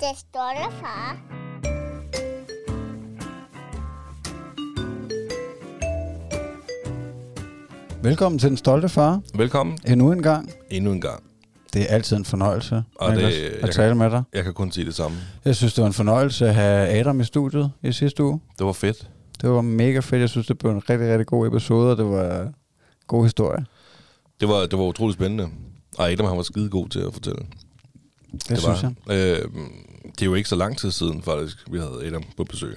Det står der, far. Velkommen til Den Stolte Far. Velkommen Endnu en gang. endnu en gang. Det er altid en fornøjelse Og det- Niklas, at kan- tale med dig. Jeg kan kun sige det samme. Jeg synes, det var en fornøjelse at have Adam i studiet i sidste uge. Det var fedt. Det var mega fedt. Jeg synes, det blev en rigtig, rigtig god episode, og det var en god historie. Det var, det var utroligt spændende. Og Adam han var skide god til at fortælle. Det, det synes var, jeg. Øh, det er jo ikke så lang tid siden, faktisk, vi havde Adam på besøg.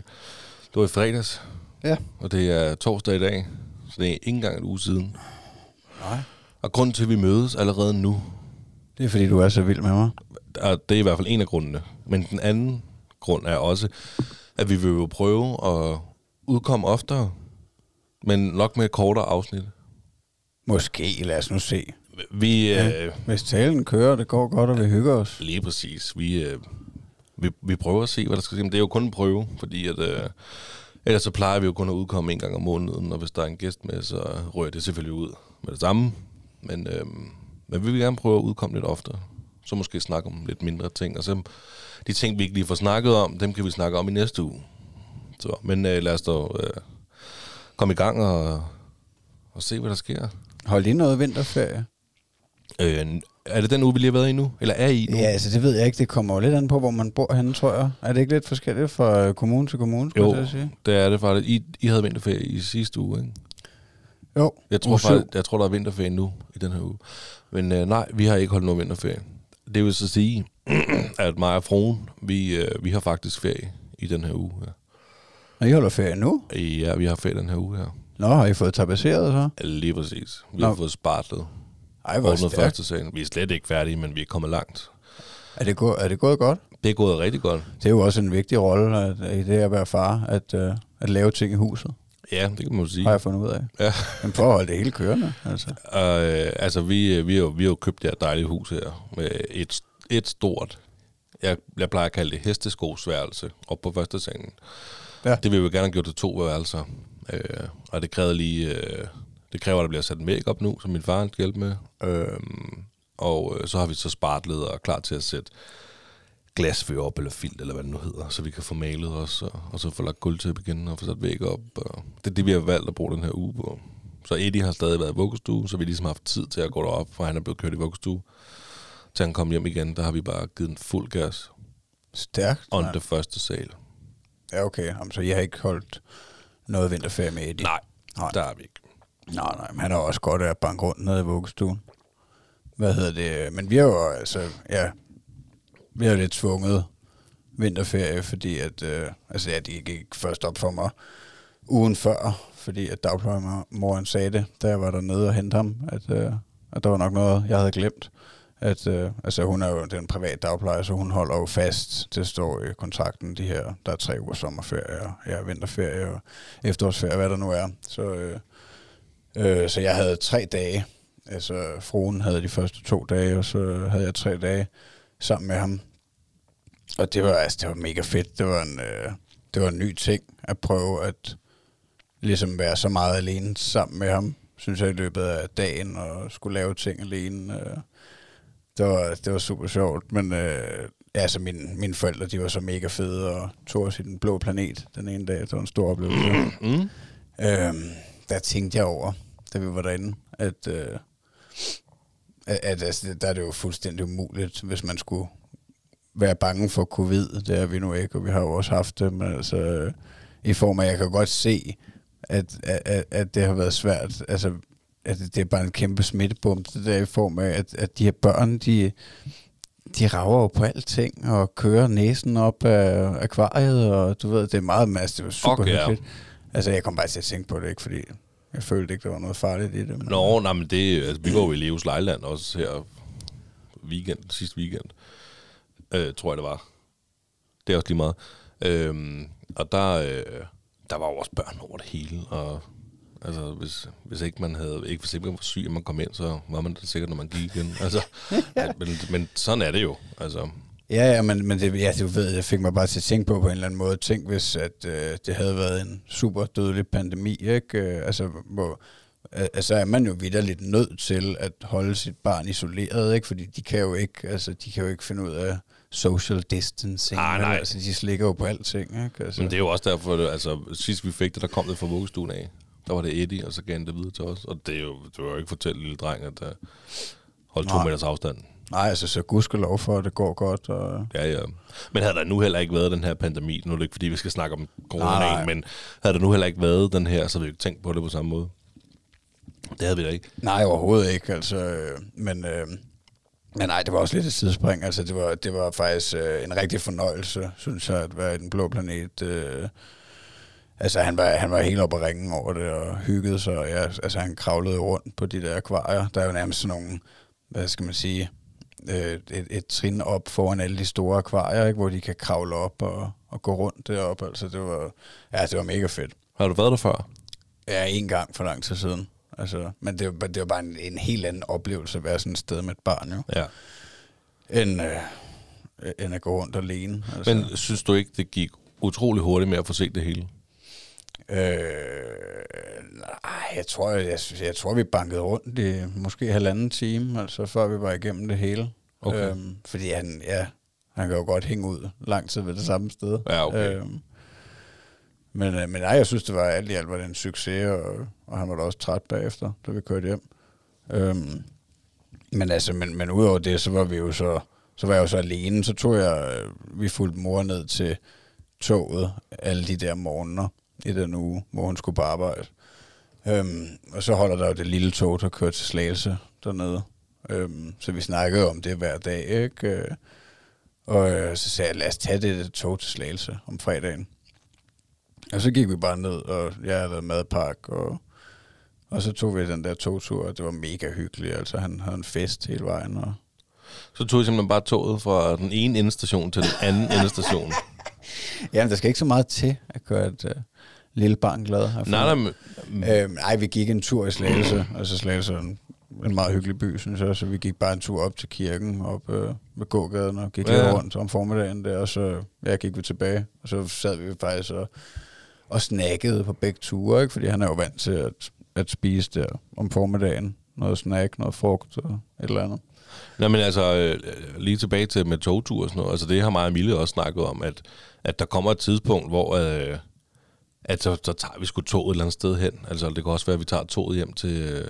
Det var i fredags, Ja. og det er torsdag i dag, så det er ikke engang en uge siden. Nej. Og grunden til, at vi mødes allerede nu, Det er, fordi du er så vild med mig. og det er i hvert fald en af grundene. Men den anden grund er også, at vi vil jo prøve at udkomme oftere, men nok med kortere afsnit. Måske, lad os nu se. Vi, Ja. øh, Hvis talen kører, det går godt, og vi hygger os. Lige præcis. Vi, øh, vi, vi prøver at se, hvad der skal ske. Men det er jo kun en prøve, fordi at, øh, ellers så plejer vi jo kun at udkomme en gang om måneden, og hvis der er en gæst med, så rører det selvfølgelig ud med det samme. Men, øh, men vi vil gerne prøve at udkomme lidt oftere. Så måske snakke om lidt mindre ting. Og så de ting, vi ikke lige får snakket om, dem kan vi snakke om i næste uge. Så, men øh, lad os dog øh, komme i gang og, og se, hvad der sker. Hold lige noget vinterferie. Øh, er det den uge, vi lige har været i nu? Eller er I nu? Ja, altså det ved jeg ikke. Det kommer jo lidt an på, hvor man bor henne, tror jeg. Er det ikke lidt forskelligt fra øh, kommune til kommune, skulle Jo, jeg sige? det er det faktisk. I, I havde vinterferie i sidste uge, ikke? Jo, Jeg tror, faktisk, jeg tror, der er vinterferie nu i den her uge. Men øh, nej, vi har ikke holdt nogen vinterferie. Det vil så sige, at mig og fruen, vi, øh, vi har faktisk ferie i den her uge. Her. Og I holder ferie nu? Ja, vi har ferie den her uge her. Nå, har I fået tabasseret så? Lige præcis. Vi Nå. har fået spartlet. Ej, hvor stærkt. første salen. Vi er slet ikke færdige, men vi er kommet langt. Er det, gået, er det gået godt? Det er gået rigtig godt. Det er jo også en vigtig rolle at, i det at være far, at, uh, at lave ting i huset, Ja, det kan man sige. har jeg fundet ud af. Ja. Men for at holde det hele kørende, altså. Øh, altså, vi, øh, vi, har, vi har jo købt det her dejlige hus her, med et, et stort, jeg, jeg plejer at kalde det hesteskosværelse, op på første salen. Ja. Det vil vi jo gerne have gjort til to værelser. Øh, og det kræver lige, øh, det kræver, at der bliver sat en væg op nu, som min far skal hjælpe med. Øh, og øh, så har vi så spartlet og klar til at sætte glasfør op, eller filt, eller hvad det nu hedder, så vi kan få malet også, og, og så få lagt gulv til igen, og få sat væg op. Og det er det, vi har valgt at bruge den her uge på. Så Eddie har stadig været i vuggestue, så vi har ligesom haft tid til at gå derop, for han er blevet kørt i vuggestue. Til han kom hjem igen, der har vi bare givet en fuld gas Stærkt. on det første sal. Ja, okay. Jamen, så jeg har ikke holdt noget vinterferie med Eddie? Nej, Nej. der er vi ikke. Nej, nej, men han er også godt af at banke rundt nede i vuggestuen. Hvad hedder det? Men vi har jo altså, ja, vi har lidt tvunget vinterferie, fordi at, øh, altså ja, de gik først op for mig ugen før, fordi at dagplejemoren sagde det, da jeg var dernede og hente ham, at, øh, at der var nok noget, jeg havde glemt. At, øh, altså hun er jo den private dagplejer, så hun holder jo fast, det står i kontrakten, de her, der er tre uger sommerferie, og ja, vinterferie og efterårsferie, hvad der nu er. Så, øh, øh, så jeg havde tre dage, altså fruen havde de første to dage, og så havde jeg tre dage sammen med ham. Og det var, altså, det var mega fedt. Det var en, øh, det var en ny ting at prøve at ligesom være så meget alene sammen med ham, synes jeg, i løbet af dagen, og skulle lave ting alene. Øh. Det, var, det var super sjovt, men øh, altså mine, mine forældre, de var så mega fede, og tog os i den blå planet den ene dag. Det var en stor oplevelse. Mm. Øhm, der tænkte jeg over, da vi var derinde, at, øh, at, at altså, der er det jo fuldstændig umuligt, hvis man skulle være bange for covid. Det er vi nu ikke, og vi har jo også haft det, men altså, øh, i form af, at jeg kan godt se, at, at, at det har været svært. Altså, at det er bare en kæmpe smittebom, det der i form af, at, at de her børn, de, de rager jo på alting, og kører næsen op af akvariet, og du ved, det er meget masse, det var super Okay, ja. hyggeligt. Altså, jeg kom bare til at tænke på det, ikke fordi jeg følte ikke, der var noget farligt i det. Men, Nå, nej, men det, altså, vi var jo i Leos Lejland også her weekend, sidste weekend, øh, tror jeg det var. Det er også lige meget. Øhm, og der, øh, der var jo også børn over det hele, og altså, hvis, hvis ikke man havde, ikke hvis ikke man var syg, og man kom ind, så var man det sikkert, når man gik igen. Altså, men, men sådan er det jo. Altså, Ja, ja, men, men det, ja, du ved, det fik mig bare til at tænke på på en eller anden måde. Tænk, hvis at, øh, det havde været en super dødelig pandemi, ikke? Øh, altså, hvor, altså er man jo vidderligt nødt til at holde sit barn isoleret, ikke? Fordi de kan jo ikke, altså, de kan jo ikke finde ud af social distancing. Ah, nej. Altså, de slikker jo på alting, ikke? Altså, Men det er jo også derfor, at, altså, sidst vi fik det, der kom det fra vuggestuen af. Der var det Eddie, og så gav han det videre til os. Og det er jo, var jo ikke fortælle lille dreng, at uh, holde to Nej. meters afstand. Nej, altså, så gudskelov for, at det går godt. Og, Ja, ja. Men havde der nu heller ikke været den her pandemi, nu er det ikke fordi, vi skal snakke om Nej, nej. corona, men havde der nu heller ikke været den her, så havde vi ikke tænkt på det på samme måde. Det havde vi da ikke. Nej, overhovedet ikke. Altså, øh, men, øh, men nej, det var også lidt et sidespring. Altså, det var, det var faktisk øh, en rigtig fornøjelse, synes jeg, at være i den blå planet. Øh, altså, han var, han var helt oppe at ringe over det og hyggede sig. Og Ja, altså, han kravlede rundt på de der akvarier. Der er jo nærmest sådan nogle, hvad skal man sige, øh, et, et trin op foran alle de store akvarier, ikke, hvor de kan kravle op og, og gå rundt deroppe. Altså, det var, ja, det var mega fedt. Har du været der før? Ja, en gang for lang tid siden. Altså, men det var, det var bare en, en helt anden oplevelse at være sådan et sted med et barn, jo, Ja. end, øh, end at gå rundt alene. Altså. Men synes du ikke, det gik utrolig hurtigt med at få set det hele? Øh, nej, jeg tror, jeg, jeg, tror, vi bankede rundt i måske halvanden time, altså før vi var igennem det hele. Okay. Øhm, fordi han, ja, han kan jo godt hænge ud lang tid ved det samme sted. Ja, okay. Øhm, men, øh, men nej, jeg synes, det var alt i alt var det en succes, og, og han var da også træt bagefter, da vi kørte hjem. Øhm, men altså, men, men udover det, så var vi jo så, så var jeg jo så alene, så tog jeg, øh, vi fulgte mor ned til toget alle de der morgener i den uge, hvor hun skulle på arbejde. Øhm, og så holder der jo det lille tog, der kører til Slagelse dernede. Øhm, så vi snakkede om det hver dag, ikke? Øh, Og øh, så sagde jeg, lad os tage det tog til Slagelse om fredagen. Og så gik vi bare ned, og jeg havde lavet madpakke, og, og så tog vi den der togtur, og det var mega hyggeligt. Altså, han havde en fest hele vejen, og Så tog I simpelthen bare toget fra den ene endestation til den anden endestation. Jamen, der skal ikke så meget til at gøre et uh, lille barn glad. nej, nej, men, Øhm, nej, vi gik en tur i Slagelse, altså Slagelse er en, en meget hyggelig by, synes jeg, så vi gik bare en tur op til kirken, op øh, ved gågaden, og gik Ja. ja. lidt rundt om formiddagen der, og så ja, gik vi tilbage, og så sad vi faktisk og, og snakkede på begge ture, ikke? fordi han er jo vant til at, at spise der om formiddagen, noget snack, noget frugt og et eller andet. nej, men altså, øh, lige tilbage til med togtur og sådan noget. Altså, det har mig og Mille også snakket om, at, at der kommer et tidspunkt, hvor øh, at så, så tager vi sgu toget et eller andet sted hen. Altså, det kan også være, at vi tager toget hjem til,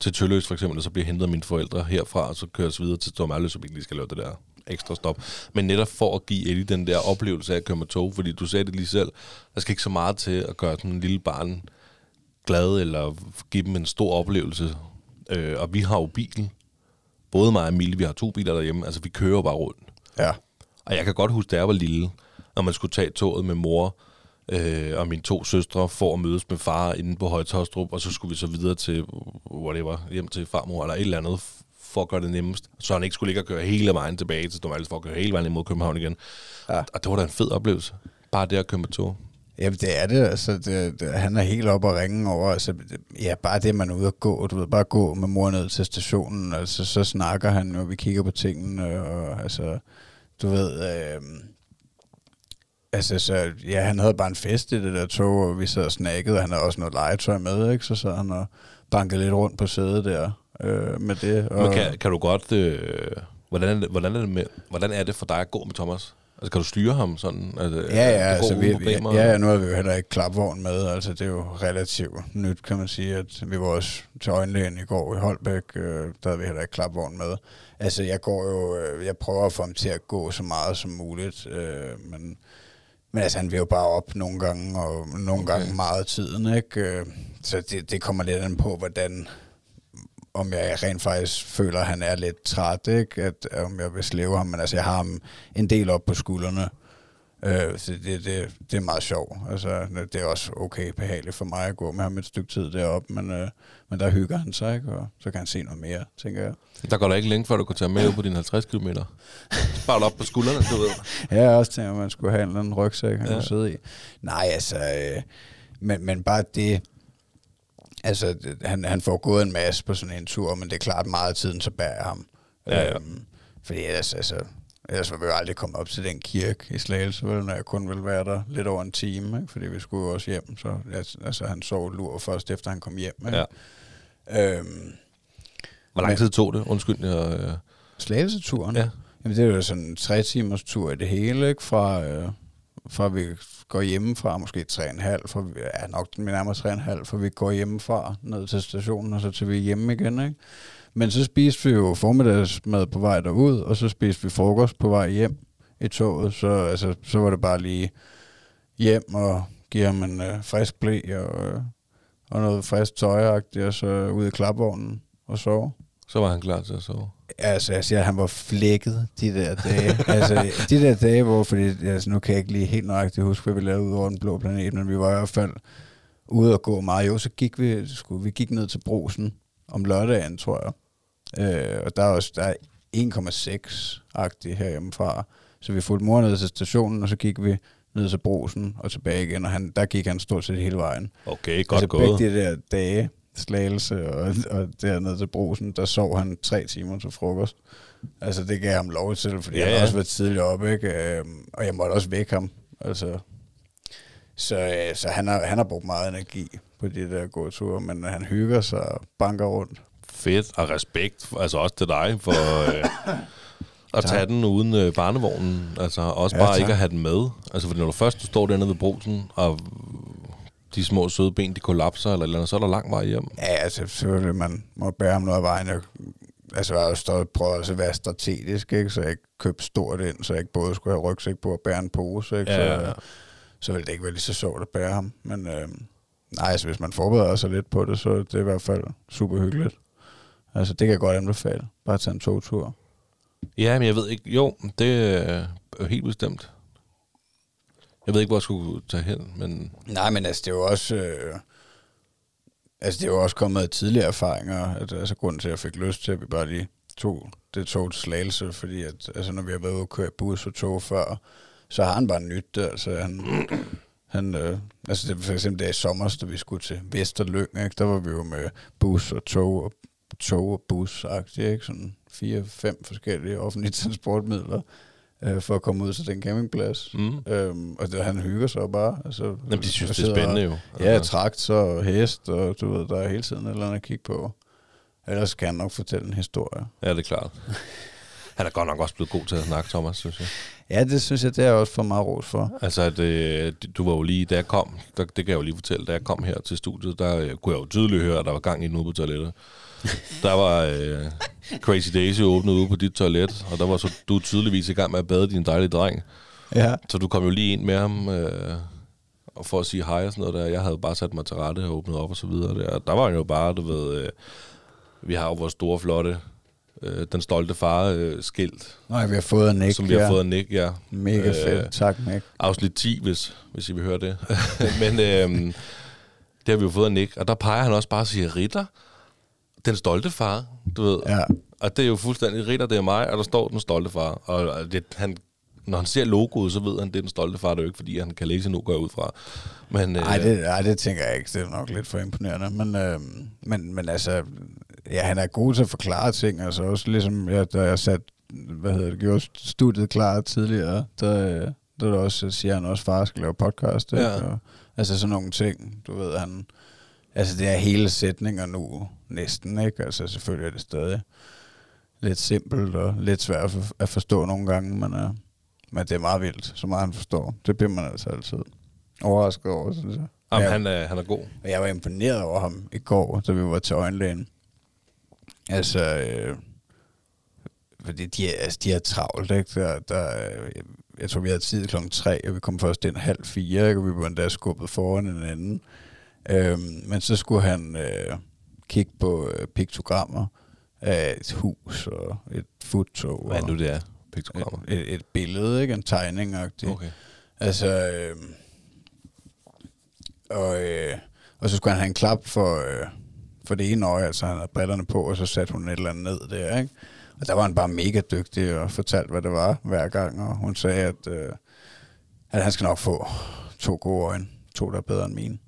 til Tølløs for eksempel, og så bliver hentet af mine forældre herfra, og så køres videre til Stormærløs, så vi ikke lige skal lave det der ekstra stop. Men netop for at give Eddie den der oplevelse af at køre med tog, fordi du sagde det lige selv, der skal ikke så meget til at gøre sådan en lille barn glad, eller give dem en stor oplevelse. Øh, og vi har jo bil. Både mig og Mille, vi har to biler derhjemme. Altså, vi kører bare rundt. Ja, Og jeg kan godt huske, da jeg var lille, når man skulle tage toget med mor øh, og mine to søstre for at mødes med far inde på Højtostrup, og så skulle vi så videre til, whatever, hjem til farmor eller et eller andet, for at gøre det nemmest. Så han ikke skulle ligge og køre hele vejen tilbage til Stormals for at køre hele vejen imod København igen. Ja. Og det var da en fed oplevelse. Bare det at køre med tog. Jamen, det er det. Altså, det, det, han er helt oppe og ringe over. Altså, ja, bare det, man er ude at gå. Du ved, bare gå med mor ned til stationen. Altså, så snakker han jo, vi kigger på tingene. Og, altså, du ved... Øh, altså, så, ja, han havde bare en fest i det der tog, og vi sad og snakkede, og han havde også noget legetøj med, ikke? Så sad han og bankede lidt rundt på sædet der øh, med det. Og, Men kan, kan du godt... Øh, hvordan, er det, hvordan, er det med, hvordan er det for dig at gå med Thomas? Altså, kan du styre ham sådan? At, Ja, ja, altså, vi, ja, ja, nu har vi jo heller ikke klapvogn med, altså det er jo relativt nyt, kan man sige, at vi var også til øjenlægen i går i Holbæk, øh, der havde vi heller ikke klapvogn med. Altså jeg går jo, øh, jeg prøver at få ham til at gå så meget som muligt, øh, men, men altså han vil jo bare op nogle gange, og nogle Okay. gange meget af tiden, ikke? Øh, Så det, det kommer lidt an på, hvordan, om jeg rent faktisk føler, at han er lidt træt, ikke? At, om jeg vil slæve ham, men altså jeg har ham en del op på skuldrene, Øh, så det, det, det er meget sjovt. Altså, det er også okay behageligt for mig at gå med ham et stykke tid deroppe, men, øh, men der hygger han sig, ikke? og så kan han se noget mere, tænker jeg. Der går der ikke længe, før du kan tage med ud på dine 50 km. Bare op på skuldrene, du ved. Ja, jeg også tænker, at man skulle have en eller anden rygsæk, han Ja. kunne sidde i. Nej, altså, øh, men, men bare det, altså, han, han får gået en masse på sådan en tur, men det er klart meget af tiden, så bærer ham. Ja, ja. Øhm, fordi ellers, altså, ellers var vi jo aldrig kommet op til den kirke i Slagelse, vel, når jeg kun ville være der lidt over en time, ikke? fordi vi skulle jo også hjem. Så altså, han sov lur først efter han kom hjem. Ikke? Ja. Øhm, Hvor lang tid tog det? Undskyld. Jeg, øh, Slagelseturen? Ja. Jamen, det er jo sådan en tre timers tur i det hele, ikke? Fra, øh, fra vi går hjemmefra, måske tre og en halv, for vi er nok nærmere tre og en halv, for vi går hjemmefra ned til stationen, og så til vi er hjemme igen, ikke? Men så spiste vi jo formiddagsmad på vej derud, og så spiste vi frokost på vej hjem i toget, så, altså, så var det bare lige hjem og give ham en øh, frisk blæ og, øh, og noget frisk tøjagtigt, og så ud i klapvognen og sove. så var han klar til at sove. Altså, jeg siger, at han var flækket de der dage. altså, de der dage, hvor, fordi, altså, nu kan jeg ikke lige helt nøjagtigt huske, hvad vi lavede ud over den blå planet, men vi var i hvert fald ude og gå meget. Jo, så gik vi, skulle, vi gik ned til brosen om lørdagen, tror jeg. Øh, og der er også der er 1,6-agtigt herhjemmefra. Så vi fulgte mor ned til stationen, og så gik vi ned til brosen og tilbage igen, og han, der gik han stort set hele vejen. Okay, godt altså gået. begge de der dage, slagelse og, og dernede til brosen, der sov han tre timer til frokost. Altså det gav ham lov til, fordi Ja, han ja. også været tidligt oppe, ikke? Øhm, og jeg måtte også vække ham. Altså, så øh, så han, har, han har brugt meget energi på de der gåture, men han hygger sig og banker rundt. Fedt og respekt, altså også til dig, for øh, at tage den uden øh, barnevognen. Altså også Ja, bare tak. ikke at have den med. Altså fordi når du først står dernede ved brosen, og de små søde ben, de kollapser eller eller andet, så er der lang vej hjem. Ja, altså selvfølgelig, man må bære ham noget af vejen. Jeg, altså jeg har jo stået prøvet også at være strategisk, ikke? så jeg ikke købte stort ind, så jeg ikke både skulle have rygsæk på og bære en pose. Ikke? Ja, så, ja, ja. så ville det ikke være lige så sjovt at bære ham. Men øh, nej, altså hvis man forbereder sig lidt på det, så er det i hvert fald super hyggeligt. Altså det kan jeg godt anbefale. Bare tage en togtur. Ja, men jeg ved ikke, jo, det er helt bestemt. Jeg ved ikke, hvor jeg skulle tage hen, men Nej, men altså det er jo også... Øh, altså det er jo også kommet af tidligere erfaringer. At, altså grunden til, at jeg fik lyst til, at vi bare lige tog det tog til slagelse, fordi at, altså, når vi har været ude og køre bus og tog før, så har han bare nyt det. Altså han, han øh, altså det, for eksempel der i sommer, da vi skulle til Vesterlyng, ikke? der var vi jo med bus og tog og tog og bus ikke? Sådan fire, fem forskellige offentlige transportmidler øh, for at komme ud til den campingplads. Mm. Øhm, og det, han hygger sig bare. Altså, Jamen, de synes, det er spændende jo. Ja, Altså. traktor og hest, og du ved, der er hele tiden et eller andet at kigge på. Ellers kan han nok fortælle en historie. Ja, det er klart. Han er godt nok også blevet god til at snakke, Thomas, synes jeg. Ja, det synes jeg, det er jeg også for meget ros for. Altså, at, øh, du var jo lige, da jeg kom, der, det kan jeg jo lige fortælle, da jeg kom her til studiet, der øh, kunne jeg jo tydeligt høre, at der var gang i den ude på toilettet. Der var øh, Crazy Daisy åbnet ude på dit toilet, og der var så du tydeligvis i gang med at bade din dejlige dreng. Ja. Så du kom jo lige ind med ham, øh, og for at sige hej og sådan noget der. Jeg havde bare sat mig til rette og åbnet op og så videre. Der, der var han jo bare, du ved, øh, vi har jo vores store, flotte, øh, den stolte far øh, skilt, Nej, vi har fået en Nick. som vi har ja. fået af Nick, ja. Mega Øh, fedt. Tak, Nick. afsnit 10, hvis, hvis I vil høre det. Men øhm, det har vi jo fået af Nick, og der peger han også bare og siger, Ritter, den stolte far, du ved. Ja. Og det er jo fuldstændig, Ritter, det er mig, og der står den stolte far. Og det, han, når han ser logoet, så ved han, det er den stolte far. Det er jo ikke, fordi han kan læse nu, går jeg ud fra. Men, øh, Nej, det, ej, det tænker jeg ikke. Det er nok lidt for imponerende. Men, øh, men, men altså, ja, han er god til at forklare ting. Altså også ligesom, ja, da jeg sat, hvad hedder det, gjorde studiet klar tidligere, der, øh, der, er også, siger han også, far skal lave podcast. Ikke? Ja. Og, altså sådan nogle ting, du ved, han, altså det er hele sætninger nu, næsten, ikke? Altså selvfølgelig er det stadig lidt simpelt og lidt svært at for- at forstå nogle gange, men, øh, men det er meget vildt, så meget han forstår. Det bliver man altså altid overrasket over, synes jeg. jamen, Ja. han, er, han er god. Og jeg var imponeret over ham i går, da vi var til øjenlægen. Altså, øh, fordi de, er- altså, de er travlt, ikke? Der, der, øh, jeg, jeg tror, vi havde tid klokken tre, og vi kom først ind halv fire, ikke? og vi var endda skubbet foran en anden. Øhm, men så skulle han øh, kigge på øh, piktogrammer af et hus og et futtog. Hvad er nu det er? Piktogrammer. et, et, et billede, ikke? En tegning. Okay. Altså, øh, og, øh, og så skulle han have en klap for, øh, for det ene øje, altså han havde brillerne på, og så satte hun et eller andet ned der, ikke? Og der var han bare mega dygtig og fortalte, hvad det var hver gang, og hun sagde, at, øh, at han skal nok få to gode øjne. To, der er bedre end mine.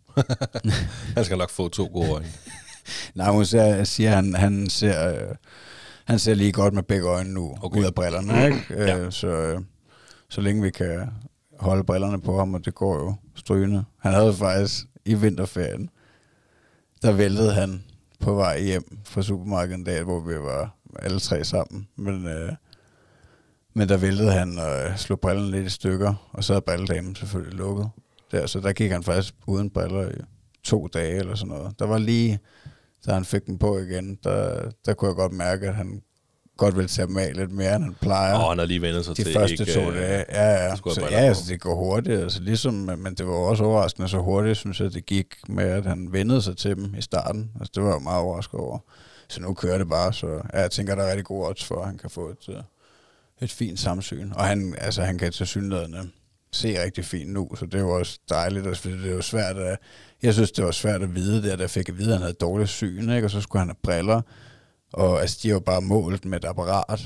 Han skal nok få to gode øjne. Nej, hun siger, siger han, han ser... Øh, han ser lige godt med begge øjne nu, Okay. ud af brillerne, ikke? Ja. Øh, så, øh, så længe vi kan holde brillerne på ham, og det går jo strygende. Han havde faktisk i vinterferien, der væltede han på vej hjem fra supermarkedet en dag, hvor vi var alle tre sammen. Men, øh, men der væltede han og øh, slog brillerne lidt i stykker, og så er brilledamen selvfølgelig lukket. Der, så der gik han faktisk uden briller i to dage eller sådan noget. Der var lige, da han fik dem på igen, der, der kunne jeg godt mærke, at han godt ville tage af lidt mere, end han plejer. Og han har lige vendt sig de til første ikke... to øh, dage. Ja, ja. Så, ja, altså, det går hurtigt. Altså, ligesom, men det var også overraskende så hurtigt, synes jeg, det gik med, at han vendede sig til dem i starten. Altså, det var jeg meget overrasket over. Så nu kører det bare, så ja, jeg tænker, der er rigtig gode odds for, at han kan få et, øh, et fint samsyn. Og han, altså, han kan til synligheden se rigtig fint nu, så det jo også dejligt, fordi det jo svært at, jeg synes, det var svært at vide det, da jeg fik at vide, at han havde dårligt syn, ikke? og så skulle han have briller, og altså, de er jo bare målt med et apparat.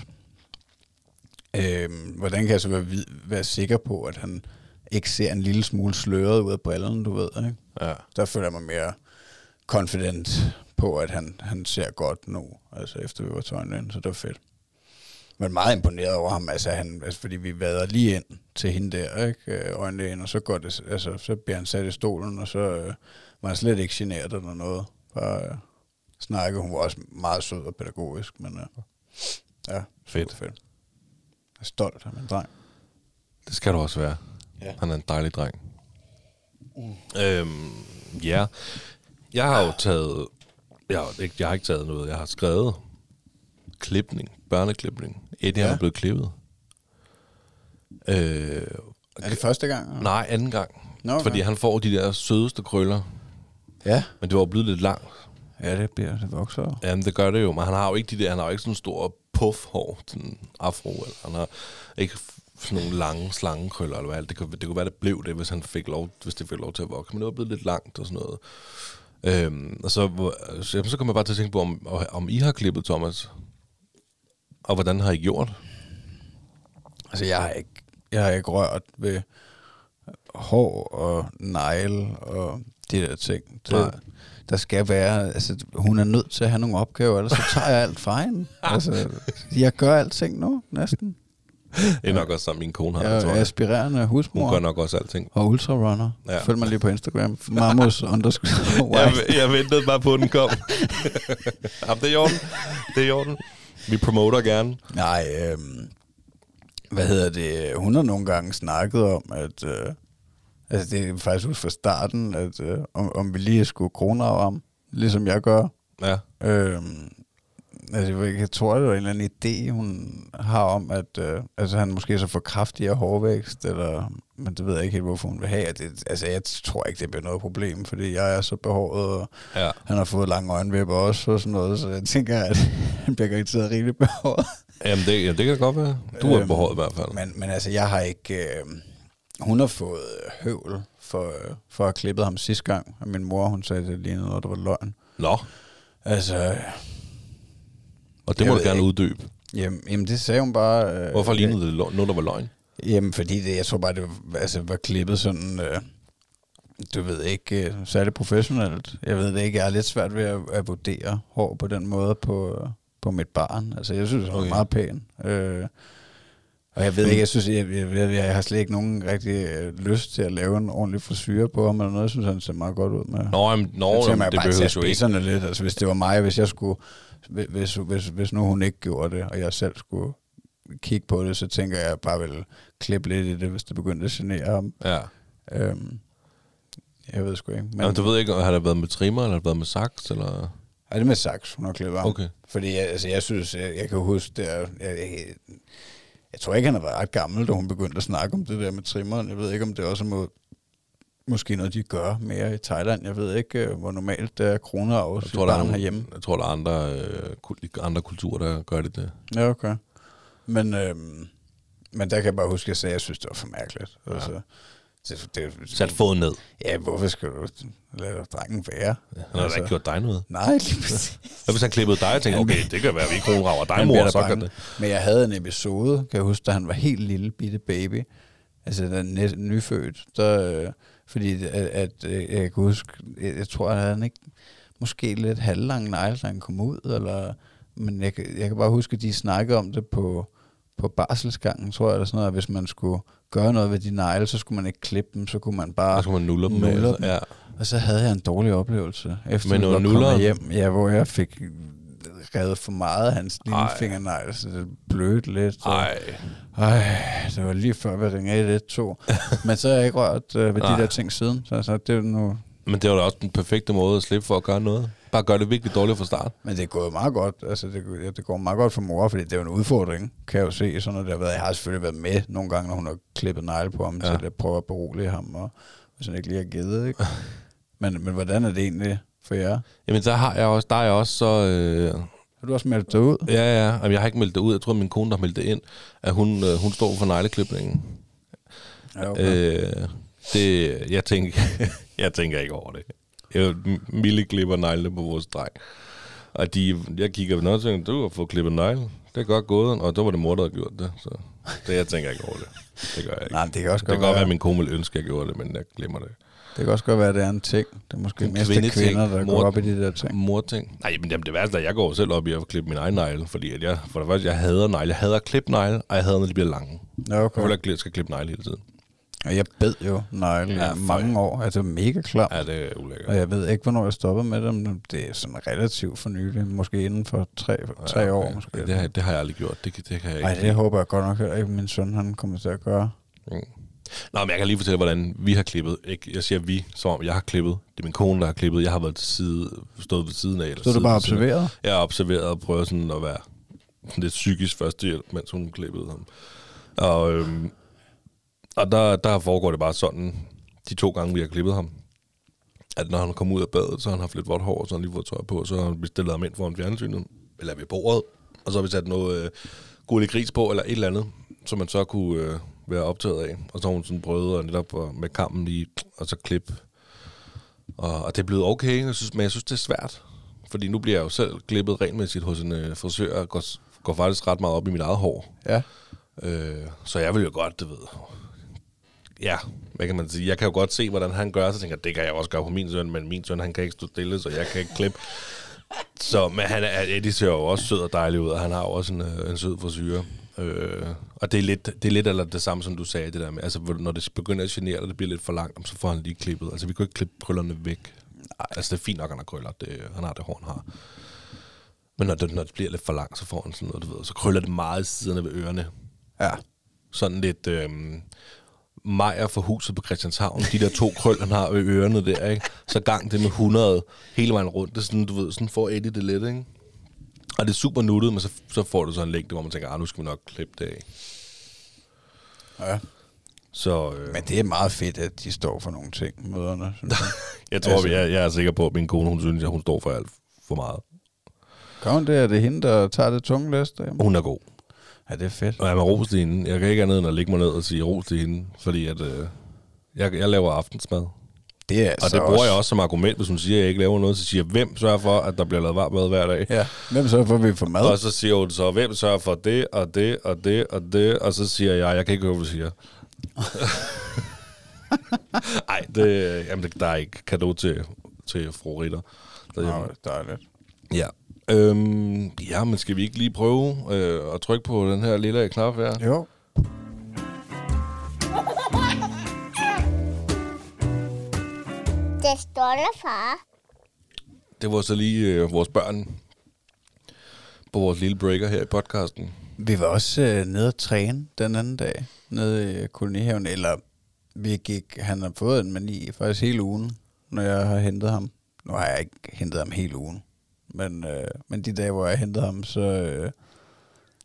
Øhm, hvordan kan jeg så være, være sikker på, at han ikke ser en lille smule sløret ud af brillerne, du ved, ikke? Ja. Der føler jeg mig mere confident på, at han, han ser godt nu, altså efter vi var ind, så det var fedt. Men meget imponeret over ham, altså, han, altså fordi vi vader lige ind til hende der, ikke? Øh, ind, og så, går det, altså, så bliver han sat i stolen, og så øh, var han slet ikke generet eller noget. Bare øh, snakke. Hun var også meget sød og pædagogisk, men øh, ja, Fedt. fedt. Jeg er stolt af min dreng. Det skal du også være. Ja. Han er en dejlig dreng. Mm. Øhm, ja. Jeg har jo taget... Jeg har, ikke, jeg har ikke taget noget. Jeg har skrevet klipning. Børneklipning. Eddie ja. Er blevet klippet. Øh, Er det første gang? nej, anden gang. Nå, okay. Fordi han får de der sødeste krøller. Ja. Men det var blevet lidt langt. Ja, det bliver det vokser. Jamen, det gør det jo. Men han har jo ikke de der... Han har jo ikke sådan en stor puff-hår. Sådan afro. Eller, han har ikke sådan nogle lange slangekrøller. Eller hvad. Det, kunne, det kunne være, det blev det, hvis, han fik lov, hvis det fik lov til at vokse. Men det var blevet lidt langt og sådan noget. Øhm, og så, så, så kommer jeg bare til at tænke på, om, om I har klippet, Thomas. Og hvordan har I gjort? Altså, jeg har ikke, jeg har ikke rørt ved hår og negle og de der ting. Nej. Det, der skal være, altså, hun er nødt til at have nogle opgaver, ellers så tager jeg alt fra hende. Altså, jeg gør alting nu, næsten. Det er nok også sammen, min kone har, Jeg tror er jeg. aspirerende Hun husmor gør nok også alting. og ultrarunner. Ja. Følg mig lige på Instagram. Mamos underscore Jeg, jeg ventede bare på, at den kom. Jamen, det er i orden. Det er i orden. Vi promoter gerne. Nej, øhm, hvad hedder det? Hun har nogle gange snakket om, at... Øh, altså, det er faktisk ud fra starten, at øh, om, om vi lige skulle kronrave ham, ligesom jeg gør. Ja. Øhm, altså, jeg, tror, det var en eller anden idé, hun har om, at øh, altså, han måske så får kraftigere hårvækst, eller, men det ved jeg ikke helt, hvorfor hun vil have. Det, altså, jeg tror ikke, det bliver noget problem, fordi jeg er så behåret, og Ja. han har fået lange øjenvipper også, og sådan noget, så jeg tænker, at han bliver garanteret rigeligt behåret. Jamen, det, ja, det kan da godt være. Du er Øhm, behåret i hvert fald. Men, men altså, jeg har ikke... Øh, hun har fået høvl for, for at have klippet ham sidste gang, og min mor, hun sagde, at det lignede noget, der var løgn. Nå, Altså, og det Jeg må du gerne ikke. uddybe. jamen, jamen det sagde hun bare... Øh, Hvorfor lignede det noget, der var løgn? Jamen, fordi det, jeg tror bare, det var, altså, var klippet sådan... Øh, du ved ikke, øh, særlig professionelt. Jeg ved det ikke, jeg har lidt svært ved at, at vurdere hår på den måde på, øh, på mit barn. Altså, jeg synes, han Okay. er meget pæn. Øh, og jeg ved ikke, jeg synes, jeg, jeg, jeg, jeg har slet ikke nogen rigtig øh, lyst til at lave en ordentlig frisyr på ham, eller noget. Jeg synes, han ser meget godt ud med. Nå, jamen, nå jeg tænker, jamen, det behøver jo ikke. lidt. Altså, hvis det var mig, hvis jeg skulle... Hvis, hvis, hvis nu hun ikke gjorde det, og jeg selv skulle kigge på det, så tænker jeg, at jeg bare vil klippe lidt i det, hvis det begyndte at genere ham. Ja. Øhm, jeg ved sgu ikke. Men, Men du ved ikke, har det været med trimmer, eller har det været med saks, eller... er det med saks, hun har klippet ham? Okay. Fordi jeg, altså, jeg synes, jeg, jeg kan huske, det er, jeg, jeg, jeg tror ikke, han har været ret gammel, da hun begyndte at snakke om det der med trimmeren. Jeg ved ikke, om det også er mod, måske noget, de gør mere i Thailand. Jeg ved ikke, øh, hvor normalt det er kroner af Jeg tror, der er, nogle, herhjemme. jeg tror, der er andre, øh, andre kulturer, der gør det. det. Ja, okay. Men, øhm, men der kan jeg bare huske, at jeg sagde, at jeg synes, det var for mærkeligt. Ja. Altså, det, det, Sat foden ned. Ja, hvorfor skal du lade drengen være? Han har da ikke gjort dig noget. Nej, lige præcis. Hvis han klippede dig og tænkte, okay, det kan være, at vi kronrager dig, Han bliver mor, så kan det. Men jeg havde en episode, kan jeg huske, da han var helt lille bitte baby. Altså den næ- nyfødt. Der, øh, fordi at, at, øh, jeg kan huske, jeg, jeg tror, at han ikke måske lidt halvlang negle, da han kom ud, eller men jeg, jeg kan bare huske, at de snakkede om det på, på barselsgangen, tror jeg, eller sådan noget, at hvis man skulle gøre noget ved de negle, så skulle man ikke klippe dem, så kunne man bare... Skulle man nuller dem. Nuller med, dem. Ja. Og så havde jeg en dårlig oplevelse, efter Men noget var kommet hjem, ja, hvor jeg fik revet for meget af hans lille Ej. fingernegl, så det blødte lidt. og- Ej, Ej, det var lige før vi ringede 112. Men så har jeg ikke rørt øh, ved de Nej. der ting siden. Så, så det er nu... men det var da også den perfekte måde at slippe for at gøre noget. Bare gøre det virkelig dårligt fra start. Men det er gået meget godt. Altså, det, ja, det går meget godt for mor, fordi det er jo en udfordring, kan jeg jo se. Sådan noget, der har været. Jeg har selvfølgelig været med nogle gange, når hun har klippet negle på ham. Ja. til at prøve at berolige ham, og hvis han ikke lige har givet, ikke? Men, men hvordan er det egentlig for jer? Jamen, der har jeg også, der er jeg også så... Øh, Har du også meldt dig ud? ja, ja, Jamen, jeg har ikke meldt det ud. Jeg tror, min kone, der har meldt det ind, at hun, øh, hun står for negleklipningen. Ja, okay. Øh, det, jeg, tænker, jeg tænker ikke over det. Jeg Mille klipper neglene på vores dreng. Og de, jeg kigger på noget og tænker, du har fået klippet negle. Det er godt gået, og så var det mor, der havde gjort det. Så det, jeg tænker ikke over det. Det gør jeg ikke. Nej, det kan også det godt kan godt være, at min kone ville ønske, at jeg gjorde det, men jeg glemmer det. Det kan også godt være, at det er en ting. Det er måske En mest kvinder, der Mor- går op i de der ting. Morting. Nej, men jamen, det værste er, at jeg går selv op i at klippe min egen negle, fordi at jeg, for det første, jeg hader negle. Jeg hader at klippe negle, og jeg hader, når de bliver lange. Ja, Jeg okay. vil ikke, jeg skal klippe negle hele tiden. Og jeg bed jo negle Ja, ja, mange år. Altså mega klam. Ja, det er ulækkert. Og jeg ved ikke, hvornår jeg stoppede med dem. Det er sådan relativt for nylig. Måske inden for tre, tre Ja, år. okay. Måske. Det, har, det har jeg aldrig gjort. Det, det kan jeg ikke. Nej, det håber jeg godt nok heller ikke, min søn han kommer til at gøre. Mm. Nå, men jeg kan lige fortælle, hvordan vi har klippet. Ikke? Jeg siger vi, som om jeg har klippet. Det er min kone, der har klippet. Jeg har været til side, stået ved siden af. Eller Så du bare observeret? Jeg har observeret og prøvet sådan at være lidt psykisk førstehjælp, mens hun klippede ham. Og, øhm, og der, der foregår det bare sådan, de to gange, vi har klippet ham, at når han kommer ud af badet, så har han haft lidt vådt hår, så har han lige fået tøj på, så har vi stillet ham ind foran fjernsynet, eller ved bordet, og så har vi sat noget øh, gullig gris på, eller et eller andet, som man så kunne øh, være optaget af. Og så har hun sådan prøvet at netop at- med kampen lige, og så klippe. Og, og det er blevet okay, jeg synes, men jeg synes, det er svært. Fordi nu bliver jeg jo selv klippet regelmæssigt hos en øh, frisør, og går, går faktisk ret meget op i mit eget hår. Ja. Øh, så jeg vil jo godt, du ved... Ja, hvad kan man sige? Jeg kan jo godt se, hvordan han gør, så tænker jeg, det kan jeg også gøre på min søn, men min søn, han kan ikke stå stille, så jeg kan ikke klippe. Så, men han er, Eddie ser jo også sød og dejlig ud, og han har jo også en, øh, en sød frisyr. Øh, og det er, lidt, det er lidt eller det samme, som du sagde, det der med, altså når det begynder at genere, og det bliver lidt for langt, så får han lige klippet. Altså vi kan ikke klippe krøllerne væk. Nej. Altså det er fint nok, at han har krøller, det, han har det hår, han har. Men når det, når det bliver lidt for langt, så får han sådan noget, du ved, så krøller det meget siderne ved ørerne. Ja. Sådan lidt øhm, Majer for huset på Christianshavn. De der to krøl, han har ved ørerne der, ikke? Så gang det med 100 hele vejen rundt. Det er sådan, du ved, sådan får Eddie det lidt, ikke? Og det er super nuttet, men så, så får du så en længde, hvor man tænker, ah, nu skal vi nok klippe det af. ja. Så øh, Men det er meget fedt, at de står for nogle ting, møderne. Jeg. jeg tror, altså- jeg, jeg er sikker på, at min kone, hun synes, at hun står for alt for meget. Kom det, er det hende, der tager det tunge læs derhjemme? Hun er god. Ja, det er fedt. Og jeg er ros til hende. Jeg kan ikke andet end at lægge mig ned og sige ros til hende, fordi at, øh, jeg, jeg laver aftensmad. Det er Og altså det bruger jeg også som argument, hvis hun siger, at jeg ikke laver noget. Så siger jeg, hvem sørger for, at der bliver lavet varmt mad hver dag? Ja. Hvem så får vi får mad? Og så siger hun så, hvem sørger for det, og det, og det, og det. Og så siger jeg, jeg kan ikke høre, hvad du siger. Ej, det, jamen, der er ikke kado til, til fru Ritter. Nå, dejligt. Ja. Øhm, ja, men skal vi ikke lige prøve øh, at trykke på den her lille knap her? Jo. Det stolte far. Det var så lige øh, vores børn på vores lille breaker her i podcasten. Vi var også øh, nede at træne den anden dag, nede i kolonihaven, eller vi gik, han har fået en mani faktisk hele ugen, når jeg har hentet ham. Nu har jeg ikke hentet ham hele ugen, men, øh, men de dage, hvor jeg hentede ham, så, øh,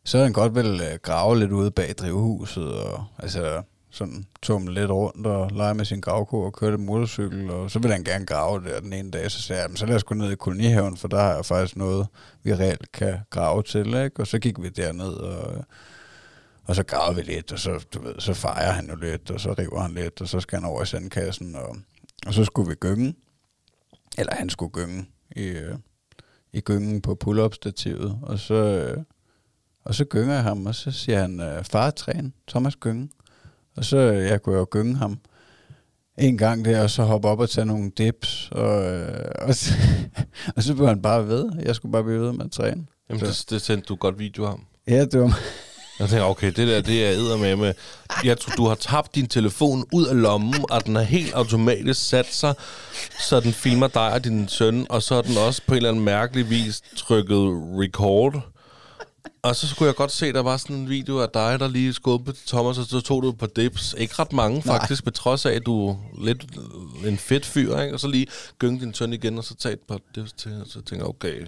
så er han godt vel øh, grave lidt ude bag drivhuset, og altså sådan tumle lidt rundt og lege med sin gravko og køre lidt motorcykel, og så vil han gerne grave der den ene dag, så sagde jeg, "Jamen, så lad os gå ned i kolonihaven, for der har jeg faktisk noget, vi reelt kan grave til, ikke? Og så gik vi derned, og, og så gravede vi lidt, og så, du ved, så fejrer han jo lidt, og så river han lidt, og så skal han over i sandkassen, og, og så skulle vi gynge, eller han skulle gynge i, øh, i gyngen på pull-up-stativet, og så, øh, og så gynger jeg ham, og så siger han, øh, far træn, Thomas gynge. Og så øh, jeg kunne jo gynge ham en gang der, og så hoppe op og tage nogle dips, og, øh, og, så, og så blev han bare ved. Jeg skulle bare blive ved med at træne. Jamen, det, det sendte du godt video om. Ja, det var... Jeg tænker, okay, det der, det er med med. Jeg tror, du har tabt din telefon ud af lommen, og den har helt automatisk sat sig, så den filmer dig og din søn, og så har den også på en eller anden mærkelig vis trykket record. Og så skulle jeg godt se, der var sådan en video af dig, der lige skubbede til Thomas, og så tog du på dips. Ikke ret mange faktisk, på trods af, at du er lidt en fedt fyr, ikke? Og så lige gynge din søn igen, og så tage et par dips til, og så tænker jeg, okay,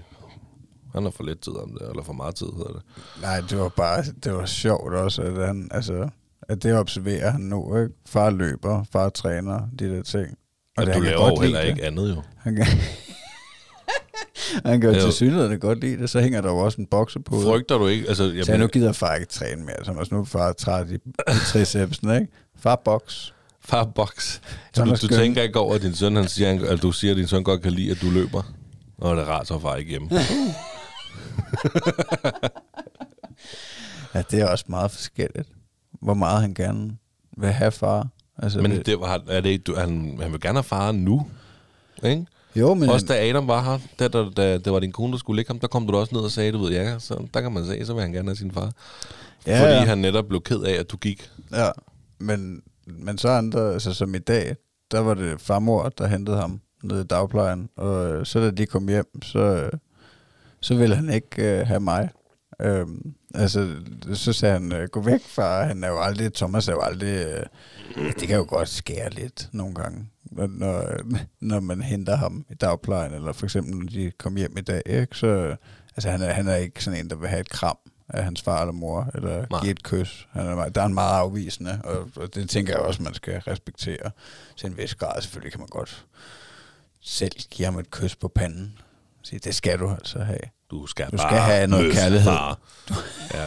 han har for lidt tid om det, eller for meget tid hedder det. Nej, det var bare, det var sjovt også, at han, altså, at det observerer han nu, ikke? Far løber, far træner, de der ting. Og, og det, du laver jo heller det. ikke andet jo. Han kan, han kan jo Jo. til synligheden godt lide det, så hænger der jo også en bokser på. Frygter du ikke? Altså, Så nu gider far ikke træne mere, så altså, nu er far træt i, i tricepsen, ikke? Far boks. Far Så du, du tænker ikke over, at din søn, han siger, han- at du siger, at din søn godt kan lide, at du løber? Og det er rart, så far ikke hjemme. Ja, det er også meget forskelligt. Hvor meget han gerne vil have far. Altså, Men det var, er det du, han, han vil gerne have far nu. Ikke? Jo, men Også da Adam var her, da, da, da, det var din kone, der skulle ligge ham, der kom du også ned og sagde, du ved, ja, så der kan man se, så vil han gerne have sin far. ja, Fordi ja. han netop blev ked af, at du gik. Ja, men, men så andre, altså som i dag, der var det farmor, der hentede ham nede i dagplejen, og øh, så da de kom hjem, så, øh, så ville han ikke øh, have mig. Øhm, altså, så sagde han, øh, gå væk far, han er jo aldrig, Thomas er jo aldrig, øh, det kan jo godt skære lidt nogle gange, når, når, man henter ham i dagplejen, eller for eksempel når de kom hjem i dag, ikke? så altså, han, er, han er ikke sådan en, der vil have et kram af hans far eller mor, eller Nej. give et kys. Han er, der er en meget afvisende, og, og det tænker jeg også, man skal respektere til en vis grad. Selvfølgelig kan man godt selv give ham et kys på panden. Sige, det skal du altså have. Du skal, Du skal bare have noget møsse kærlighed. Far. Ja.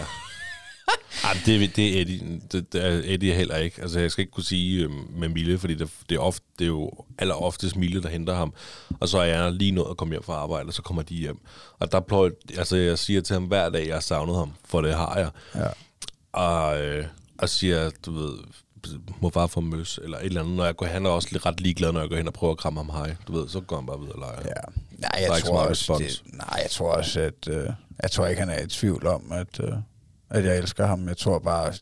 Ej, det, det, er Eddie, det, det er Eddie heller ikke. Altså, jeg skal ikke kunne sige øhm, med Mille, fordi det, det, er ofte, det er jo aller oftest Mille, der henter ham. Og så er jeg lige nået at komme hjem fra arbejde, og så kommer de hjem. Og der pløjer, altså, jeg siger til ham hver dag, jeg har savnet ham, for det har jeg. Ja. Og, øh, og siger, du ved, må bare få møs, eller et eller andet. Når jeg går, han er også ret ligeglad, når jeg går hen og prøver at kramme ham hej. Du ved, så går han bare videre og leger. Ja. Nej, jeg så tror også, det, nej, jeg tror også, at øh, jeg tror ikke, han er i tvivl om, at, øh, at jeg elsker ham. Jeg tror bare,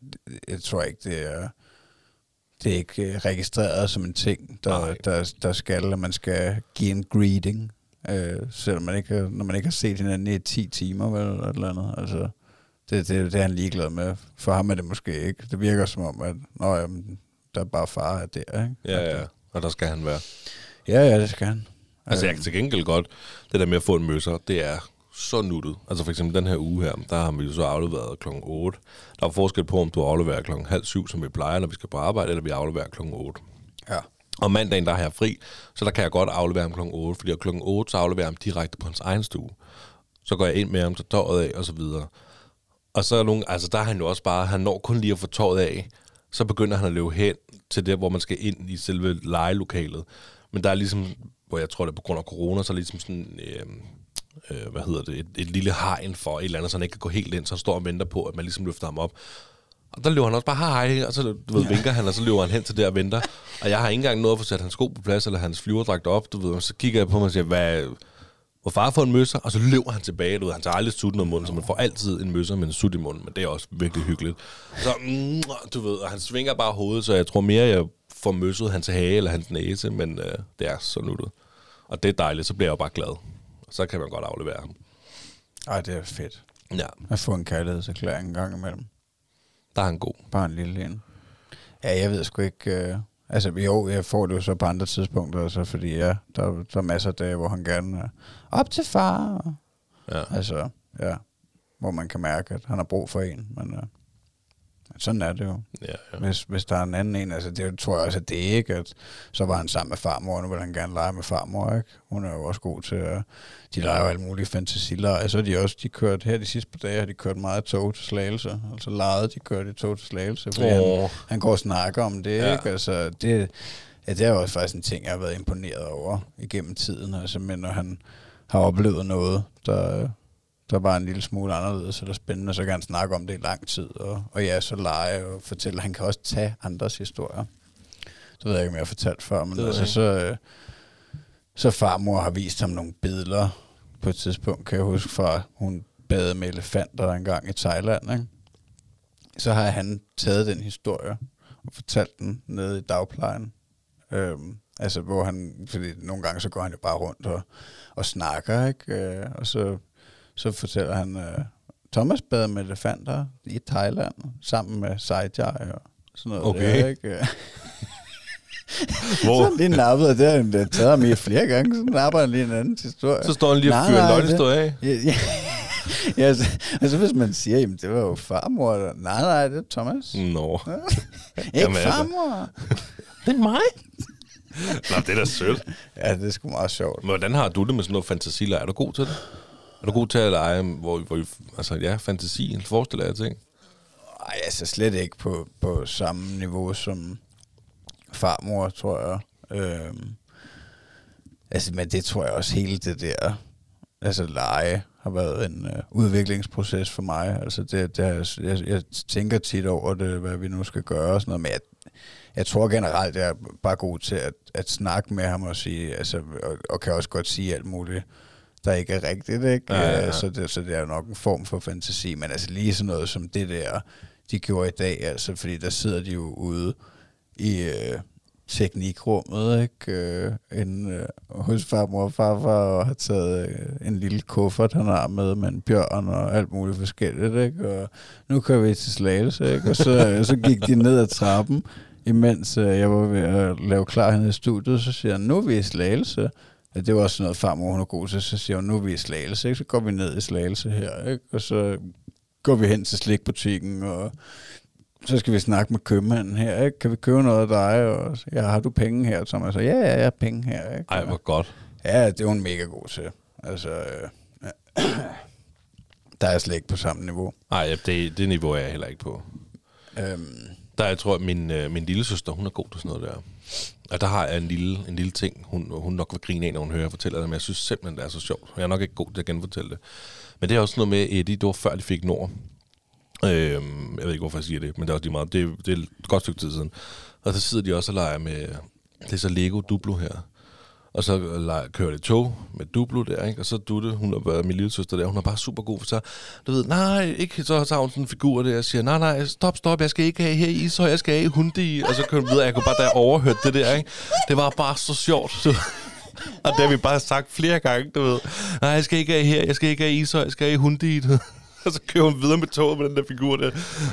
jeg tror ikke, det er, det er ikke øh, registreret som en ting, der, Nej. der, der skal, at man skal give en greeting, øh, selvom man ikke, når man ikke har set hinanden i 10 timer, vel, eller et eller andet. Altså, det, det, det er han ligeglad med. For ham er det måske ikke. Det virker som om, at nå, jamen, der er bare far er der, ikke? Ja, ja. Og der skal han være. Ja, ja, det skal han. Altså, jeg kan til gengæld godt, det der med at få en møsser, det er så nuttet. Altså for eksempel den her uge her, der har vi jo så afleveret klokken 8. Der er forskel på, om du afleverer klokken halv syv, som vi plejer, når vi skal på arbejde, eller vi afleverer klokken 8. Ja. Og mandagen, der har jeg fri, så der kan jeg godt aflevere ham klokken 8, fordi klokken 8, så afleverer jeg ham direkte på hans egen stue. Så går jeg ind med ham, så tøjet af, og så videre. Og så er nogle, altså der er han jo også bare, han når kun lige at få tøjet af, så begynder han at løbe hen til der, hvor man skal ind i selve legelokalet. Men der er ligesom, hvor jeg tror, det er på grund af corona, så er ligesom sådan, øh, øh, hvad hedder det, et, et lille hegn for et eller andet, så han ikke kan gå helt ind, så han står og venter på, at man ligesom løfter ham op. Og der løber han også bare, hej, hej, og så du ved, vinker han, og så løber han hen til der og venter. Og jeg har ikke engang nået at få sat hans sko på plads, eller hans flyverdragt op, du ved, og så kigger jeg på mig og siger, hvad, hvor far får en møsser, og så løber han tilbage, du ved, han tager aldrig sutten af munden, så man får altid en møsser med en sut i munden, men det er også virkelig hyggeligt. Så, mm, du ved, og han svinger bare hovedet, så jeg tror mere, jeg får møsset hans hage eller hans næse, men øh, det er så nuttet. Og det er dejligt, så bliver jeg jo bare glad. Og så kan man godt aflevere ham. Ej, det er fedt. Ja, At få en kærlighedserklæring en gang imellem. der er han god. Bare en lille en. Ja, jeg ved sgu ikke... Øh, altså, jo, jeg får det jo så på andre tidspunkter, så fordi ja, der, der er masser af dage, hvor han gerne er op til far. Ja. Altså, ja. Hvor man kan mærke, at han har brug for en. Men øh, sådan er det jo. Ja, ja. Hvis, hvis der er en anden en, altså det tror jeg også, at det ikke, at så var han sammen med farmor, og nu vil han gerne lege med farmor, ikke? Hun er jo også god til at, de leger jo alle mulige fantasilleje, så er de også, de kørt, her de sidste par dage har de kørt meget tog til Slagelse, altså lejet, de kørte i tog til Slagelse, fordi han, Åh. han går og snakker om det, Ja. ja. ikke? Altså det, ja, det er jo også faktisk en ting, jeg har været imponeret over igennem tiden, altså, men når han har oplevet noget, der, der var en lille smule anderledes eller spændende, så kan han snakke om det i lang tid, og, og ja, så lege og fortælle. Han kan også tage andres historier. Det ved jeg ikke, om jeg har fortalt før, men altså, så, øh, så farmor har vist ham nogle billeder på et tidspunkt, kan jeg huske fra, hun bade med elefanter engang i Thailand, ikke? så har han taget den historie og fortalt den nede i dagplejen. Øhm, altså, hvor han, fordi nogle gange så går han jo bare rundt og, og snakker, ikke? Øh, og så, så fortæller han, øh, Thomas bad med elefanter i Thailand, sammen med Saijai og sådan noget. Okay. Der, ikke? Hvor? Så lige nappet, og det har han taget ham i flere gange, så napper han lige en anden historie. Så står han lige og fyrer en løgnhistorie af. Ja, ja. ja altså, altså, hvis man siger, jamen det var jo farmor, der, nej, nej, det er Thomas. Nå. Ikke Jamen, altså. farmor. Det er mig. Nå, det er da sødt. Ja, det er sgu meget sjovt. Men hvordan har du det med sådan noget fantasileje? Er du god til det? Er du god til at lege, hvor, hvor altså ja, fantasien, forestiller jeg ting? Ej, altså slet ikke på, på samme niveau som farmor, tror jeg. Øhm, altså, men det tror jeg også hele det der, altså lege, har været en øh, udviklingsproces for mig. Altså det, det har, jeg, jeg tænker tit over det, hvad vi nu skal gøre og sådan noget, men jeg, jeg tror generelt, jeg er bare god til at, at snakke med ham og sige, altså, og, og kan også godt sige alt muligt, der ikke er rigtigt, ikke? Ja, ja, ja. Så, det, så det er nok en form for fantasi, men altså lige sådan noget som det der, de gjorde i dag, altså, fordi der sidder de jo ude i øh, teknikrummet, ikke? Øh, inde, øh, hos farmor og farfar, og har taget øh, en lille kuffert, han har med, med en bjørn og alt muligt forskelligt, ikke? Og nu kører vi til Slagelse, ikke? Og så, øh, så gik de ned ad trappen, imens øh, jeg var ved at lave klar hende i studiet, så siger han, nu er vi i Slagelse. Ja, det var også sådan noget, farmor hun er god til, så siger hun, nu er vi i Slagelse, ikke? så går vi ned i Slagelse her, ikke? og så går vi hen til slikbutikken, og så skal vi snakke med købmanden her, ikke? kan vi købe noget af dig, og ja, har du penge her, Thomas? Så, ja, ja, jeg har penge her. Ikke? Ej, hvor godt. Ja, det er hun mega god til. Altså, øh, der er jeg slet ikke på samme niveau. Nej, det, det niveau er jeg heller ikke på. Øhm, Der jeg tror, at min, øh, min lille søster, hun er god til sådan noget der. Og der har jeg en lille, en lille ting, hun, hun nok vil grine af, når hun hører jeg fortæller det, men jeg synes simpelthen, det er så sjovt. Jeg er nok ikke god til at genfortælle det. Men det er også noget med Eddie, det var før de fik Nord. Øhm, jeg ved ikke, hvorfor jeg siger det, men det er også lige meget. Det, det er et godt stykke tid siden. Og så sidder de også og leger med, det er så Lego Duplo her. Og så kører det tog med Dublo der, ikke? Og så Dutte, hun har været min lille søster der, hun er bare super god for så. Du ved, nej, ikke, så har hun sådan en figur der, og siger, nej, nej, stop, stop, jeg skal ikke have her i så jeg skal have i Hundi. Og så kører hun videre, jeg kunne bare, da jeg overhørte det der, ikke? Det var bare så sjovt, du. Og det har vi bare sagt flere gange, du ved. Nej, jeg skal ikke have her, jeg skal ikke have i Ishøj, jeg skal have i Hundi. Du. Og så kører hun videre med toget med den der figur der.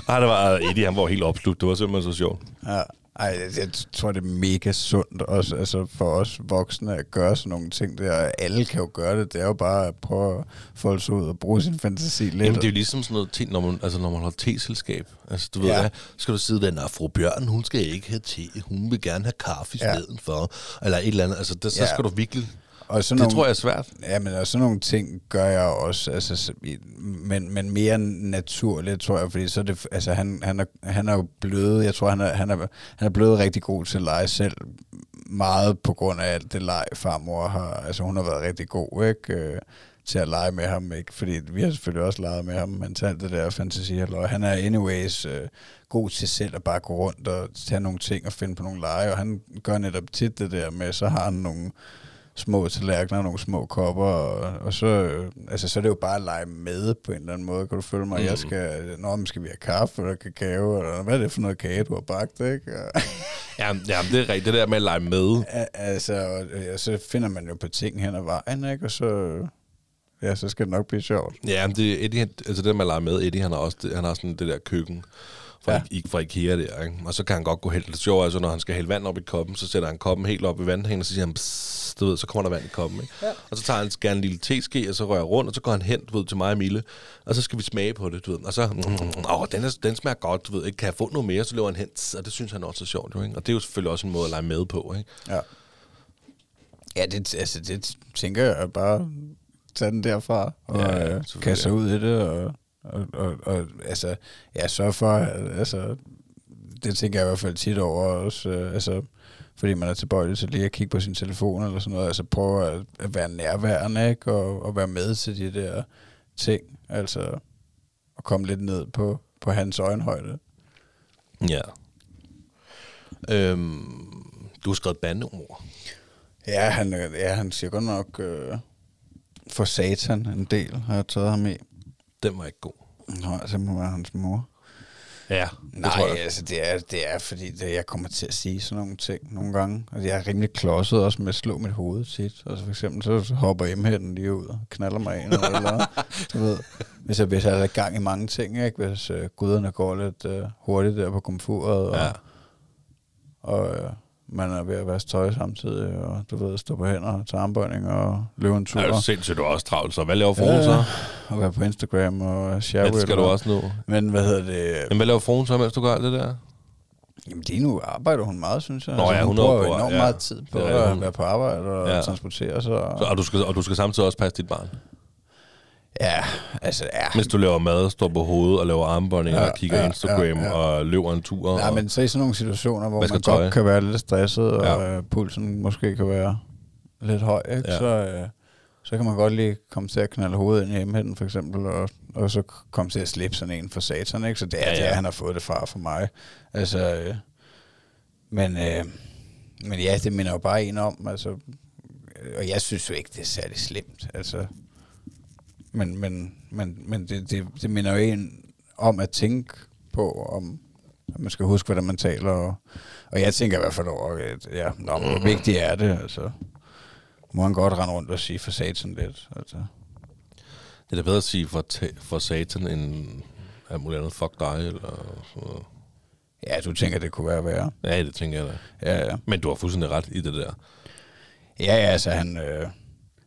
Ej, det var Eddie, han var helt opslugt. Det var simpelthen så sjovt. Ja, ej, jeg, tror, det er mega sundt også, altså for os voksne at gøre sådan nogle ting der. Alle kan jo gøre det. Det er jo bare at prøve at folde sig ud og bruge sin fantasi lidt. Jamen, det er jo ligesom sådan noget, te, når man, altså, når man har teselskab. Altså, du ved, Ja. skal du sidde der, og fru Bjørn, hun skal ikke have te, hun vil gerne have kaffe i Ja. stedet for, eller et eller andet. Altså, der, så Ja. skal du virkelig... og sådan Det nogle, tror jeg er svært. Ja, men og sådan nogle ting gør jeg også, altså, men, men mere naturligt, tror jeg, fordi så er det, altså, han, han, er, han er jo blevet, jeg tror, han er, han, er, han er blevet rigtig god til at lege selv, meget på grund af alt det leg, farmor har, altså hun har været rigtig god, ikke, øh, til at lege med ham, ikke, fordi vi har selvfølgelig også leget med ham, men til alt det der fantasi, og han er anyways øh, god til selv at bare gå rundt og tage nogle ting og finde på nogle lege, og han gør netop tit det der med, så har han nogle små tallerkener og nogle små kopper, og, og så, øh, altså, så er det jo bare at lege med på en eller anden måde. Kan du følge mig? Mm. Jeg skal, nå, men skal vi have kaffe eller kakao, eller hvad er det for noget kage, du har bagt, ikke? Og, Ja, ja, det er rigtigt. Det der med at lege med. altså, og, ja, så finder man jo på ting hen ad vejen, ikke? Og så, ja, så skal det nok blive sjovt. Ja, men det, Eddie, altså det der med at lege med, Eddie, han har også han har sådan det der køkken fra, Ja. ja. fra Ikea der, ikke? Og så kan han godt gå helt det sjovt, altså når han skal hælde vand op i koppen, så sætter han koppen helt op i vandhængende, og så siger han, du ved, så kommer der vand i koppen, ikke? Ja. Og så tager han gerne en lille teske, og så rører rundt, og så går han hen, du ved, til mig og Mille, og så skal vi smage på det, du ved, og så, mm, åh, den, er, den smager godt, du ved, ikke? kan jeg få noget mere, så løber han hen, og det synes han også er sjovt, jo, ikke? Og det er jo selvfølgelig også en måde at lege med på, ikke? Ja. Ja, det, altså, det tænker jeg bare tage den derfra, og Ja, ja, øh, kaste ud i det, og, og, og, og altså, ja, sørge for, altså, det tænker jeg i hvert fald tit over også, øh, altså, fordi man er tilbøjelig til lige at kigge på sin telefon eller sådan noget, altså prøve at, at være nærværende, ikke, og, og være med til de der ting, altså, at komme lidt ned på, på hans øjenhøjde. Ja. Øhm, du har skrevet bandeord. Ja, han, øh, ja, han siger godt nok øh, for satan en del, har jeg taget ham i. Den var ikke god. Nej, så må være hans mor. Ja, det Nej, tror jeg. altså det er, det er fordi, det, jeg kommer til at sige sådan nogle ting nogle gange. Og jeg er rimelig klodset også med at slå mit hoved tit. Altså for eksempel, så, hopper hjemhænden lige ud og knaller mig ind. Eller, eller, du ved, hvis jeg, hvis jeg er i gang i mange ting, ikke? hvis øh, guderne går lidt øh, hurtigt der på komfuret, og, Ja. og øh, man er ved at vaske tøj samtidig, og du ved, stå på hænder til armbøjning og løbe en tur. Er du sindssygt, du er også travlt, så hvad laver fruen Ja, så? og være på Instagram og share Ja, det skal du også nu. Men hvad hedder det? Men hvad laver fruen så, mens du gør alt det der? Jamen lige nu arbejder hun meget, synes jeg. Altså, Nå ja, hun hun er bruger jo enormt ja. meget tid på Det er rigtigt, at hun- være på arbejde og Ja. ja. transportere sig. Og, Så, og, du skal, og du skal samtidig også passe dit barn. Ja, altså ja. Mens du laver mad, står på hovedet og laver armbåndinger Ja, og kigger ja, Instagram ja, ja. og løber en tur. Nej, og, men så i sådan nogle situationer, hvor man tøj. godt kan være lidt stresset, og Ja. ja. pulsen måske kan være lidt høj, ikke? Ja. Så, øh, så kan man godt lige komme til at knalde hovedet ind i hjemheden, for eksempel, og, og så komme til at slippe sådan en for satan, ikke? Så det er Ja, ja, ja. ja. det, han har fået det fra for mig. Altså, øh, men, øh, men ja, det minder jo bare en om, altså, øh, og jeg synes jo ikke, det er særlig slemt, altså, men, men, men, men det, det, det minder jo en om at tænke på, om at man skal huske, hvordan man taler, og, og jeg tænker i hvert fald over, at ja, nå, hvor vigtigt er det, altså, må han godt rende rundt og sige for satan lidt, altså. Det er da bedre at sige for, for satan end alt muligt andet. Fuck dig, eller sådan noget. Ja, du tænker, det kunne være værre. Ja, det tænker jeg da. Ja, ja. Men du har fuldstændig ret i det der. Ja, ja, altså han, øh,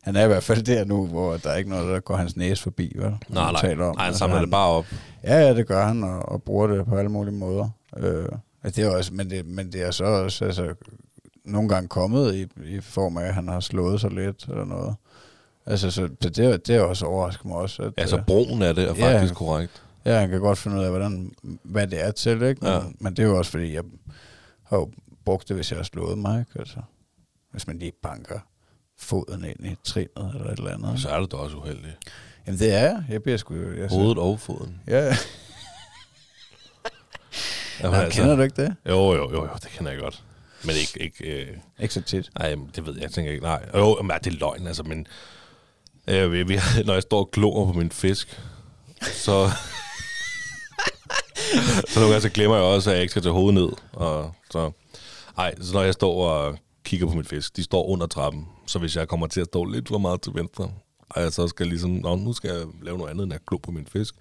han er i hvert fald der nu, hvor der er ikke noget, der går hans næse forbi, hvad? Nej, nej. taler om. nej han Altså, samler det bare op. Ja, ja, det gør han, og, og bruger det på alle mulige måder. Øh, altså, det er også, men, det, men det er så også altså, nogle gange kommet i, i form af, at han har slået sig lidt eller noget. Altså, så det, det, er også overrasket mig også. At, Altså, broen af det er Ja. faktisk korrekt. Ja, han kan godt finde ud af, hvordan, hvad det er til, ikke? Men, ja. men det er jo også, fordi jeg har jo brugt det, hvis jeg har slået mig, ikke? Altså, hvis man lige banker foden ind i trinet eller et eller andet. Så er det da også uheldigt. Jamen, det er jeg. Jeg bliver sgu... Jeg, Hovedet og foden. Ja, Jamen, Nå, kender du ikke det? Jo, jo, jo, jo, det kender jeg godt. Men ikke, ikke øh, Ikke så tit. nej, det ved jeg, jeg tænker ikke, nej. Jo, men, det er løgn, altså, men øh, vi, vi, når jeg står og glor på min fisk, så, så nogle gange så glemmer jeg også, at jeg ikke skal tage hovedet ned. Og så, ej, så når jeg står og kigger på min fisk, de står under trappen, så hvis jeg kommer til at stå lidt for meget til venstre, og jeg så skal ligesom, Nå, nu skal jeg lave noget andet end at glo på min fisk,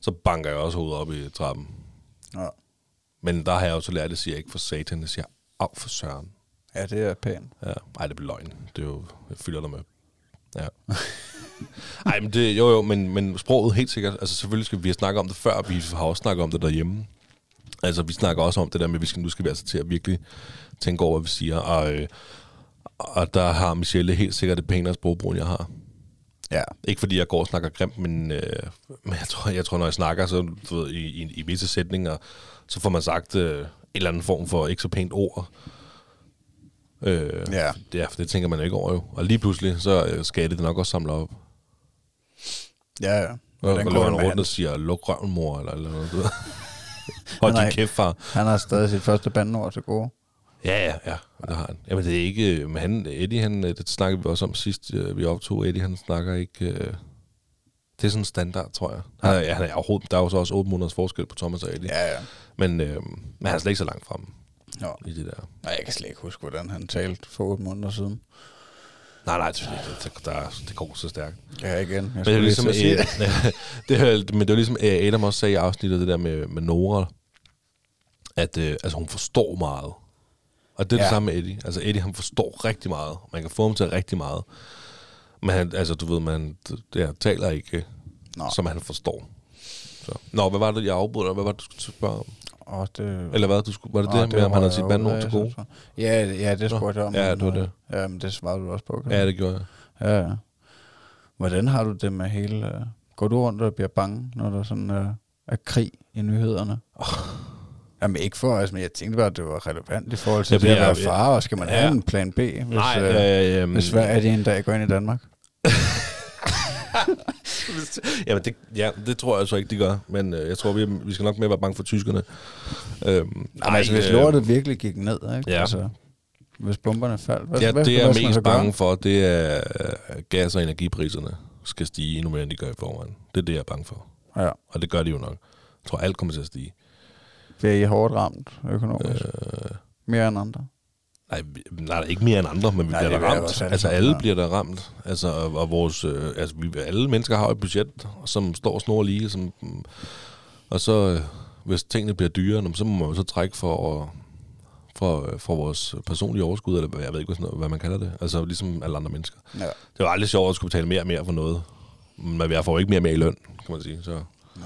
så banker jeg også hovedet op i trappen. Ja. Men der har jeg også lært at sige, ikke for satan, jeg siger, af for søren. ja, det er pænt. Ja. Ej, det bliver løgn. Det er jo, jeg fylder dig med. Ja. Ej, men det, jo jo, men, men sproget helt sikkert, altså selvfølgelig skal vi snakke om det før, vi har også snakket om det derhjemme. Altså, vi snakker også om det der med, at vi skal, nu skal vi altså til at virkelig tænke over, hvad vi siger. Og, øh, og der har Michelle helt sikkert det pænere sprogbrug, end jeg har. Ja. Ikke fordi jeg går og snakker grimt, men, øh, men jeg, tror, jeg tror, når jeg snakker så, du ved, i, i, i visse sætninger, så får man sagt øh, en eller anden form for ikke så pænt ord. Øh, Ja. Det, er, for det tænker man ikke over jo. Og lige pludselig, så øh, skal det nok også samle op. Ja, ja. Og, Hvordan og går løber rundt og siger, luk røven, mor, eller, eller noget. Hold din kæft, far. Han har stadig sit første bandord til gode. Ja, ja, ja, det har han. Jamen, det er ikke... Men han, Eddie, han, øh, det snakkede vi også om sidst, øh, vi optog. Eddie, han snakker ikke... Øh, det er sådan standard, tror jeg. Han, er- ja, han er overhovedet, der er jo så også 8 måneders forskel på Thomas og Eddie. Ja, ja. Men, øh, men han er slet ikke så langt frem Nå. i det der. Nej, jeg kan slet ikke huske, hvordan han talte for otte måneder siden. Nej, nej, det, det, det, der, det går så stærkt. Ja, igen. Jeg Men det er ligesom, sige øh, det, er- men det var ligesom øh, Adam også sagde i afsnittet, det der med, med Nora, at øh, altså, hun forstår meget. Og det er ja. det samme med Eddie. Altså Eddie, han forstår rigtig meget. Man kan få ham til rigtig meget. Men han, altså, du ved, man det, ja, taler ikke, Nå. som han forstår. Så. Nå, hvad var det, jeg afbrød dig? Hvad var det, du skulle spørge om? Åh, det... Eller hvad, du skulle, var det Nå, det, med, om han havde sit ud til af, gode? Ja, ja, det spurgte jeg om. Ja, det var øh, det. Ja, men det svarede du også på. Kan Ja, det gjorde jeg. Ja, ja. Hvordan har du det med hele... øh, Går du rundt og bliver bange, når der sådan øh, er krig i nyhederne? Oh. Jamen ikke for os, men jeg tænkte bare, at det var relevant i forhold til det at være far, og skal man Ja. have en plan B, hvis, Nej, øh, øh, øh, hvis Sverige en dag går ind i Danmark? Jamen, det, ja, det tror jeg så ikke, de gør. Men øh, jeg tror, vi, vi skal nok mere være bange for tyskerne. Øhm, Nej, altså, hvis øh, lortet virkelig gik ned, ikke? Ja. Altså, hvis bomberne faldt, hvad, Ja, hvad, det jeg er mest bange for, det er øh, gas- og energipriserne. skal stige endnu mere, end de gør i forvejen. Det er det, jeg er bange for. Ja. Og det gør de jo nok. Jeg tror, alt kommer til at stige. Bliver I hårdt ramt økonomisk? Øh, Mere end andre? Nej, nej, ikke mere end andre, men vi Nej, bliver det da ramt. Altså, alle bliver der ramt. Altså, og, vores, øh, altså, vi, alle mennesker har et budget, som står snor lige. Som, og så, øh, hvis tingene bliver dyrere, så må man jo så trække for, for, øh, for vores personlige overskud, eller hvad- jeg ved ikke, hvad, sådan noget, man kalder det. Altså, ligesom alle andre mennesker. Ja. Det var aldrig sjovt at skulle betale mere og mere for noget. Men jeg får jo ikke mere og mere i løn, kan man sige. Så, Nå.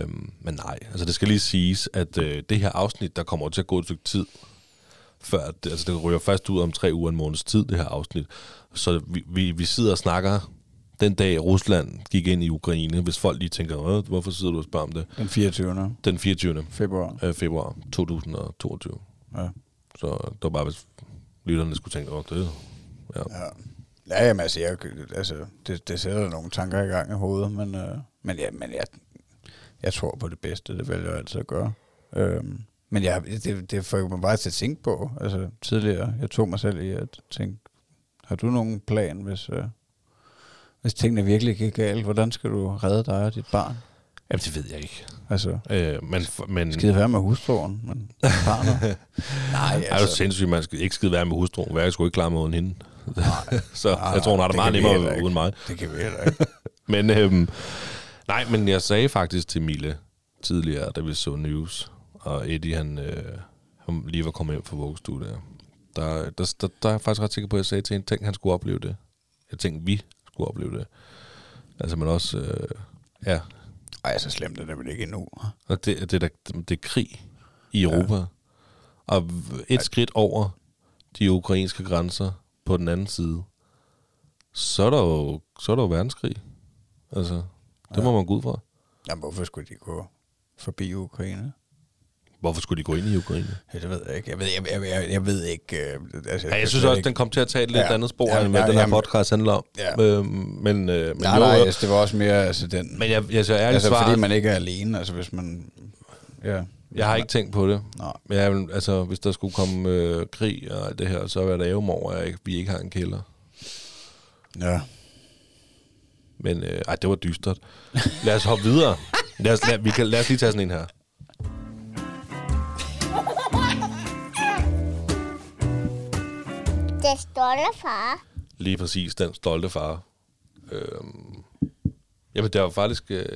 øhm, men nej, altså det skal lige siges, at øh, det her afsnit, der kommer til at gå et stykke tid, før, det, altså det ryger først ud om tre uger, en måneds tid, det her afsnit. Så vi, vi, vi sidder og snakker den dag Rusland gik ind i Ukraine, hvis folk lige tænker, "Hvad? hvorfor sidder du og spørger om det? Den 24. Den 24. februar. øh, februar 2022. Ja. Så det var bare, hvis lytterne skulle tænke, åh, det ja. Ja. Ja, jamen, altså, jeg, altså det, det sætter nogle tanker i gang i hovedet, men, øh, men, ja, men jeg, jeg tror på det bedste, det vælger jeg altid at gøre. Øhm, men jeg, det, det får mig bare til at tænke på. Altså, tidligere, jeg tog mig selv i at tænke, har du nogen plan, hvis, øh, hvis tingene virkelig gik galt? Hvordan skal du redde dig og dit barn? Jamen, det ved jeg ikke. Altså, Øh, men, men, skide være med hustruen, men barnet? Nej, er du sindssygt, man skal ikke skide være med hustruen. Er sgu ikke klar med uden hende? så Nej, jeg tror, hun har det det meget nemmere uden mig. Det kan vi heller ikke. Men øhm, nej, men jeg sagde faktisk til Mille tidligere, da vi så news, og Eddie, han, øh, han lige var kommet hjem fra vuggestudiet, der, der, der, der, der er jeg faktisk ret sikker på, at jeg sagde til hende, tænk, han skulle opleve det. Jeg tænkte, vi skulle opleve det. Altså, men også, øh, ja, Ej, så slemt er det vel ikke endnu. og det, det, er det er krig i Europa. Ja. Og et skridt over de ukrainske grænser på den anden side, så er der jo, så er der jo verdenskrig. Altså, det ja. må man gå ud fra. Jamen, hvorfor skulle de gå forbi Ukraine? Hvorfor skulle de gå ind i Ukraine? Ja, det ved jeg ikke. Jeg ved, jeg, jeg, jeg, jeg ved ikke... Øh, altså, Ja, jeg kan synes også, ikke- den kom til at tage et lidt Ja. andet spor, Ja, end hvad ja, den her jamen- podcast handler om. Ja. Øhm, men, øh, men, Nej, jo, nej, altså, det var også mere altså, den... men jeg, jeg, så ærligt altså, svar, fordi man ikke er alene, altså hvis man... Ja. jeg har ikke tænkt på det. Nej. Men jeg, altså, hvis der skulle komme øh, krig og alt det her, så vil jeg da over, at jeg vi ikke har en kælder. Ja. Men øh, ej, det var dystert. Lad os hoppe videre. Lad os, lad, vi kan, lad os lige tage sådan en her. Det stolte far. Lige præcis, den stolte far. Øhm, jamen, der er jo faktisk øh,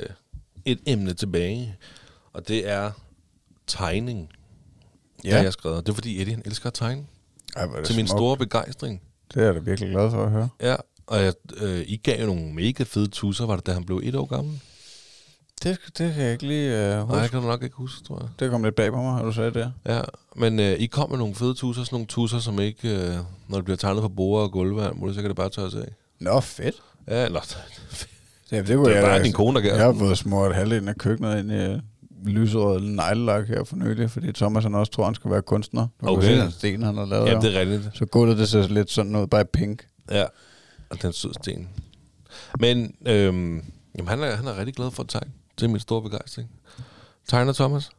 et emne tilbage, og det er tegning. Ja. Det har jeg skrevet. Det er fordi Eddie han elsker at tegne. Ej, Til min smukt. store begejstring. Det er jeg da virkelig glad for at høre. Ja, og jeg, øh, I gav jo nogle mega fede tusser, var det da han blev et år gammel? Det, det kan jeg ikke lige Nej, huske. det kan du nok ikke huske, tror jeg. Det kom lidt bag på mig, har du sagt det. Ja, men øh, I kom med nogle fede tusser, sådan nogle tusser, som ikke, øh, når det bliver tegnet på bord og gulve, så kan det bare tørres af. Nå, fedt. Ja, eller, Ja, det, kunne det er jeg bare da- din kone, der gør. Jeg har fået smurt halvdelen af køkkenet ind i øh, lyserød neglelak her for nylig, fordi Thomas han også tror, han skal være kunstner. Du kan Okay. se den sten, han har lavet. Ja, det er rigtigt. Så gulvet det ser lidt sådan ud, bare pink. Ja, og den sød sten. Men øhm, jamen, han, er, han er rigtig glad for at tegne. Det er min store begejstring. Tegner Thomas?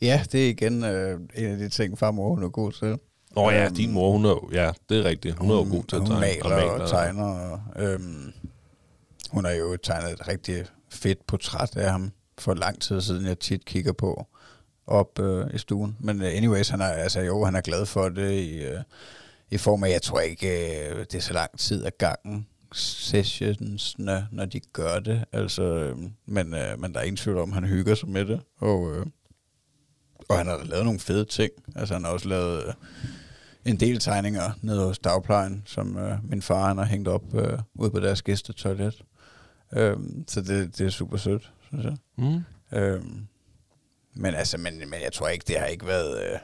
Ja, det er igen øh, en af de ting, farmor hun er god til. Nå ja, Øhm, din mor, hun er jo, ja, det er rigtigt. Hun er jo god til at hun tegne. maler og, og tegner. Og, øhm, hun har jo tegnet et rigtig fedt portræt af ham for lang tid siden, jeg tit kigger på op øh, i stuen. Men uh, anyways, han er, altså, jo, han er glad for det i, øh, i form af, jeg tror ikke, øh, det er så lang tid af gangen sessionsne, når de gør det. Altså, øh, men, øh, men der er ingen tvivl om, han hygger sig med det. Og, øh, og han har lavet nogle fede ting. Altså, han har også lavet... Øh, en del tegninger nede hos dagplejen, som øh, min far han har hængt op øh, ude på deres gæstetoilet. Øhm, så det, det er super sødt, synes jeg. Mm. Øhm, men altså, men, men jeg tror ikke, det har ikke været øh,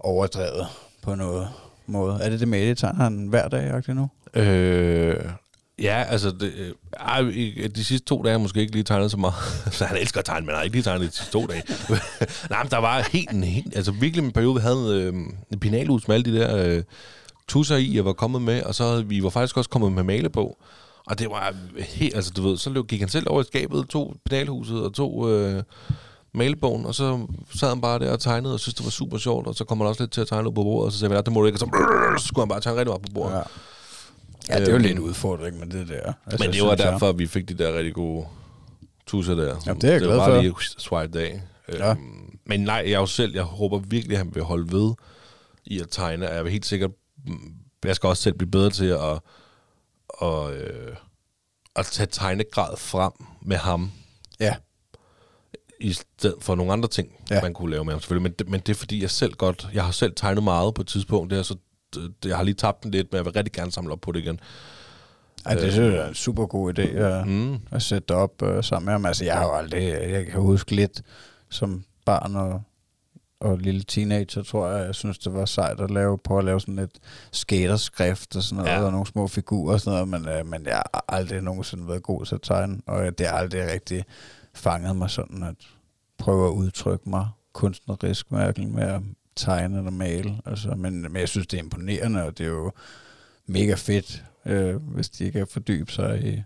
overdrevet på noget måde. Er det det med, det tegner han hver dag agtigt nu? Øh, ja, altså, det, øh, de sidste to dage har måske ikke lige tegnet så meget. så han elsker at tegne, men har ikke lige tegnet de sidste to dage. Nej, men der var helt, en, helt altså virkelig en periode, vi havde øh, en pinalhus med alle de der øh, tusser i, jeg var kommet med, og så havde vi var faktisk også kommet med malebog. Og det var helt, altså du ved, så gik han selv over i skabet, tog pedalhuset og tog øh, malebogen, og så sad han bare der og tegnede, og synes det var super sjovt, og så kom han også lidt til at tegne ud på bordet, og så sagde vi, "Nej, det må du ikke, og så, så skulle han bare tegne rigtig meget på bordet. Ja. Ja, det er jo Øhm, lidt udfordring med det der. Altså, Men det var derfor, at vi fik de der rigtig gode tusser der. Jamen, det er jeg glad var for. lige swipe af. Ja. Øhm, men nej, jeg jo selv, jeg håber virkelig, at han vil holde ved i at tegne. Jeg er helt sikkert, jeg skal også selv blive bedre til at, at, øh, at tage tegnegrad frem med ham, Ja, i stedet for nogle andre ting, Ja. ja. man kunne lave med ham selvfølgelig. Men det, men det er fordi, jeg selv godt, jeg har selv tegnet meget på et tidspunkt, det er så, det, jeg har lige tabt den lidt, men jeg vil rigtig gerne samle op på det igen. Ej, det synes jeg er en super god idé at, Mm. at sætte op uh, sammen med ham. Altså, jeg har jo aldrig, jeg kan huske lidt som barn og, og lille teenager, tror jeg, jeg synes, det var sejt at lave, prøve at lave sådan et skaterskrift og sådan noget, Ja. ja. og nogle små figurer og sådan noget, men, uh, men jeg har aldrig nogensinde været god til at tegne, og det har aldrig rigtig fanget mig sådan at prøve at udtrykke mig kunstnerisk, hverken med at tegne eller male. Altså, men, men jeg synes, det er imponerende, og det er jo mega fedt, øh, hvis de kan fordybe sig i,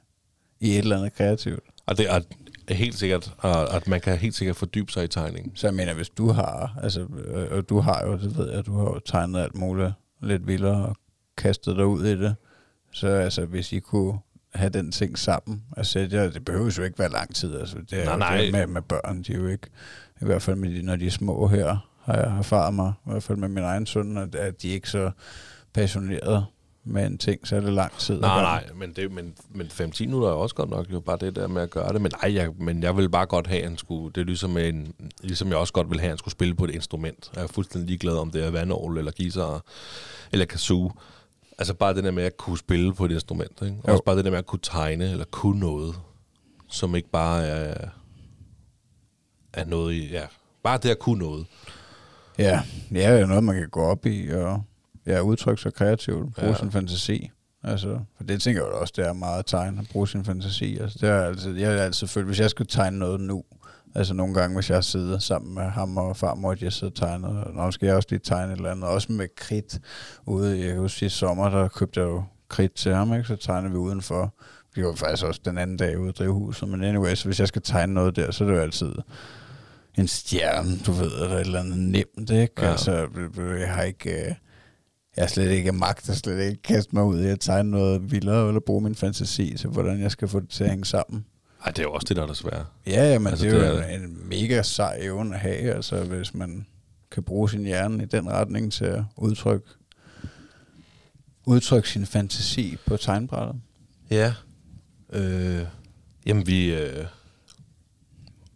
i et eller andet kreativt. Og det er helt sikkert, at man kan helt sikkert fordybe sig i tegningen. Så jeg mener, hvis du har, altså, øh, og du har jo, det ved jeg, du har jo tegnet alt muligt lidt vildere og kastet dig ud i det, så altså, hvis I kunne have den ting sammen, altså, det, det behøver jo ikke være lang tid, altså, det er Nej, jo nej. Det med, med børn, de er jo ikke, i hvert fald med når de er små her, har jeg erfaret mig, i hvert fald med min egen søn, at, at de ikke så passionerede med en ting, så er det lang tid. Nej, nej, men, det, men, men 5-10 minutter er også godt nok jo bare det der med at gøre det. Men nej, jeg, men jeg vil bare godt have, at han skulle, det er ligesom, en, ligesom jeg også godt vil have, at han skulle spille på et instrument. Jeg er fuldstændig ligeglad, om det er vandorgel eller guitar eller kazoo. Altså bare det der med at kunne spille på et instrument. Ikke? Jo. Også bare det der med at kunne tegne eller kunne noget, som ikke bare er, er noget i... Ja, bare det at kunne noget. Ja, det er jo noget, man kan gå op i og ja, udtrykke sig kreativt, bruge Ja. ja. sin fantasi. Altså, for det tænker jeg jo også, det er meget at tegne, at bruge sin fantasi. Altså, det er altid, jeg har altid følt, hvis jeg skulle tegne noget nu, altså nogle gange, hvis jeg sidder sammen med ham og farmor, at jeg sidder og tegner, og nu skal jeg også lige tegne et eller andet, også med kridt ude. Jeg kan huske, i sommer, der købte jeg jo kridt til ham, ikke? så tegnede vi udenfor. Det var faktisk også den anden dag ude i drivhuset, men anyways, hvis jeg skal tegne noget der, så er det jo altid en stjerne, du ved, eller et eller andet nemt, ikke? Ja. Altså, jeg har ikke... øh, Jeg har slet ikke magt at slet ikke kaste mig ud i at tegne noget vildere, eller bruge min fantasi til, hvordan jeg skal få det til at hænge sammen. Ej, det er jo også det, der er det svære. Ja, ja, men Altså, det er jo det er- en, mega sej evne at have, altså hvis man kan bruge sin hjerne i den retning til at udtrykke, udtrykke sin fantasi på tegnbrættet. Ja. Øh, jamen, vi... Øh,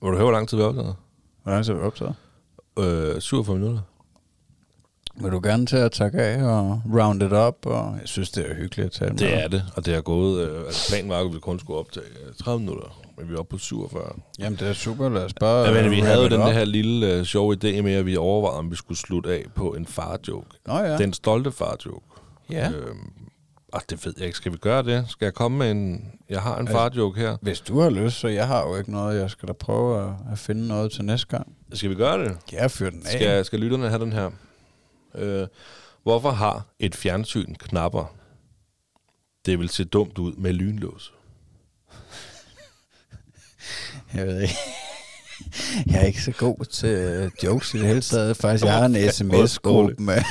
vil du høre, hvor lang tid vi optaget? Hvordan ser vi optaget? Øh, 47 minutter. Vil du gerne til at takke af og round it up? Og jeg synes, det er hyggeligt at tale med Det er det, og det er gået... Øh, altså, planen var, at vi kun skulle op til 30 minutter, men vi er oppe på 47. Jamen, det er super. Lad os bare... Ja, men vi havde jo den up. her lille øh, sjove idé med, at vi overvejede, om vi skulle slutte af på en far-joke. Nå ja. Den stolte far-joke. ja. Øhm, og det ved jeg ikke. Skal vi gøre det? Skal jeg komme med en... Jeg har en Altså- far-joke her. Hvis du har lyst, så jeg har jo ikke noget. Jeg skal da prøve at, at finde noget til næste gang. Skal vi gøre det? Ja, fyr den af. Skal, skal lytterne have den her? Øh, hvorfor har et fjernsyn knapper? Det vil se dumt ud med lynlås. Jeg ved ikke. Jeg er ikke så god til øh, jokes i det hele taget. Faktisk, jeg har en sms-gruppe med,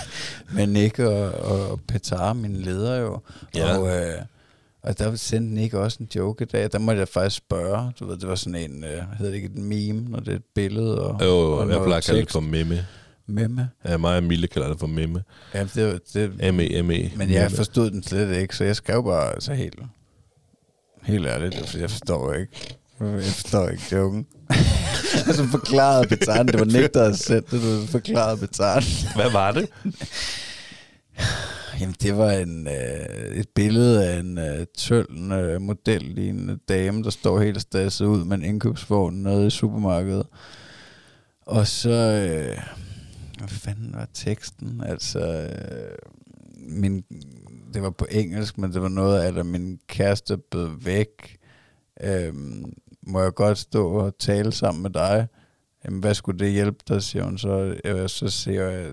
med Nick og, og Petar, mine ledere jo. Ja. Og, øh, og der sendte Nick også en joke i dag. Der måtte jeg faktisk spørge. Du ved, det var sådan en, øh, hedder det ikke et meme, når det er et billede og, Jo, og jeg plejer at kalde det for meme. Memme. Ja, mig og Mille kalder det for meme. Ja, det, det, M-E-M-E. Men jeg forstod den slet ikke, så jeg skrev bare altså helt, helt ærligt, for jeg forstår ikke. Jeg forstår ikke joken. og så forklarede Betaren, det var der havde sendt det, du forklarede Betaren. Hvad var det? Jamen, det var en, øh, et billede af en øh, tøl øh, modellignende dame, der står helt stresset ud med en indkøbsvogn nede i supermarkedet. Og så, øh, hvad fanden var teksten? Altså, øh, min, det var på engelsk, men det var noget af, at min kæreste blev væk. Øh, må jeg godt stå og tale sammen med dig? Jamen, hvad skulle det hjælpe dig, siger hun så. Øh, så siger jeg,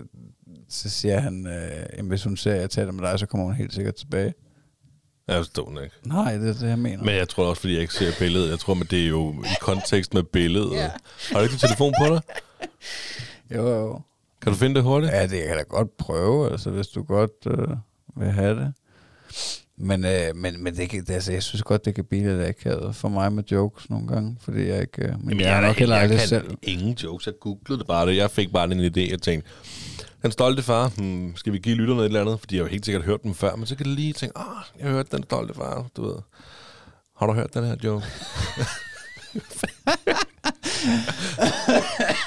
så siger han, øh, jamen, hvis hun ser, at jeg taler med dig, så kommer hun helt sikkert tilbage. Jeg forstår den ikke. Nej, det er det, jeg mener. Men jeg tror også, fordi jeg ikke ser billedet. Jeg tror, at det er jo i kontekst med billedet. Ja. Har du ikke din telefon på dig? Jo, jo. Kan du finde det hurtigt? Ja, det kan jeg da godt prøve, altså, hvis du godt øh, vil have det. Men, øh, men, men det, kan, det, altså, jeg synes godt, det kan blive lidt akavet for mig med jokes nogle gange, fordi jeg ikke... Øh, men Jamen, jeg er nok heller jeg kan selv... ingen jokes. Jeg googlede det bare. Jeg fik bare den idé, jeg tænkte, den stolte far, hmm, skal vi give lytterne et eller andet? Fordi jeg har helt sikkert hørt dem før, men så kan det lige tænke, åh, jeg har hørt den stolte far, du ved. Har du hørt den her joke?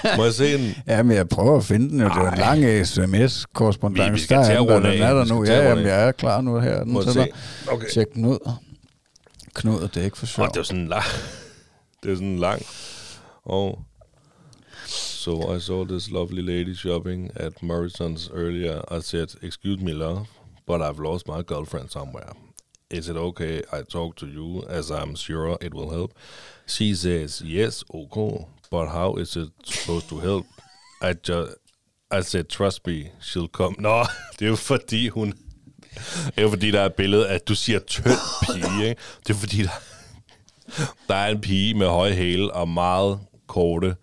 Må jeg se en? Ja, men jeg prøver at finde den jo. Det er en lang sms-korrespondance. skal Der er den, den er der nu. Ja, jamen, jeg er klar nu her. Den Må jeg til se? Okay. Tjek den ud. Knud, det er ikke for Og sjov. det er sådan en lang... Det er sådan en lang... Oh. So I saw this lovely lady shopping at Morrison's earlier. I said, excuse me, love, but I've lost my girlfriend somewhere. Is it okay I talk to you as I'm sure it will help? She says, yes, okay, but how is it supposed to help? I just... I said, trust me, she'll come. Nå, det er jo fordi hun... Det er jo fordi, der er et billede af, at du siger tynd pige, ikke? Det er fordi, der, der er en pige med høje hæle og meget korte...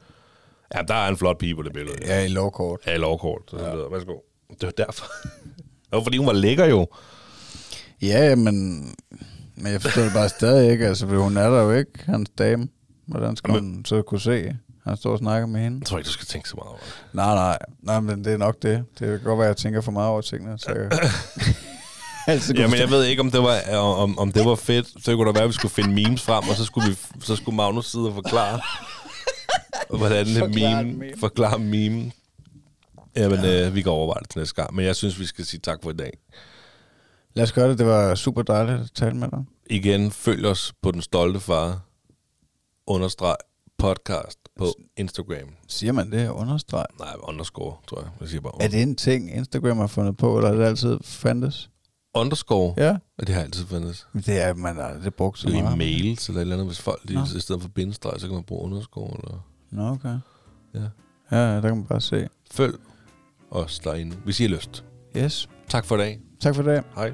Ja, der er en flot pige på det billede. Ja, i lovkort. Ja, lovkort. Så ja. Værsgo. Det var derfor. Det var fordi, hun var lækker jo. Ja, men, men jeg forstår det bare stadig ikke. Altså, hun er der jo ikke, hans dame. Hvordan skal Jamen- hun så kunne se? Han står og snakker med hende. Jeg tror ikke, du skal tænke så meget over det. Nej, nej. Nej, men det er nok det. Det kan godt være, at jeg tænker for meget over tingene. Så jeg... Altid Ja, men jeg ved ikke, om det var, om, om det var fedt. Så kunne det være, at vi skulle finde memes frem, og så skulle, vi, så skulle Magnus sidde og forklare, hvordan det meme, meme. forklare meme. Jamen, ja. øh, vi kan overveje det til næste gang. Men jeg synes, vi skal sige tak for i dag. Lad os gøre det. Det var super dejligt at tale med dig. Igen, følg os på Den Stolte Far, understreg podcast på Instagram. Siger man det? Understreg. Nej, underscore, tror jeg. Jeg siger bare Er det en ting, Instagram har fundet på, eller er det altid fandtes? underscore. Ja. Og det har altid fundet. Men Det er, man har aldrig brugt så Så i meget. mails eller et eller andet, hvis folk, Nå. i stedet for bindestreg, så kan man bruge underscore. Eller, Nå, okay. ja. Ja, der kan man bare se. Følg os derinde, hvis I har lyst. Yes. Tak for i dag. Tak for det. Hej.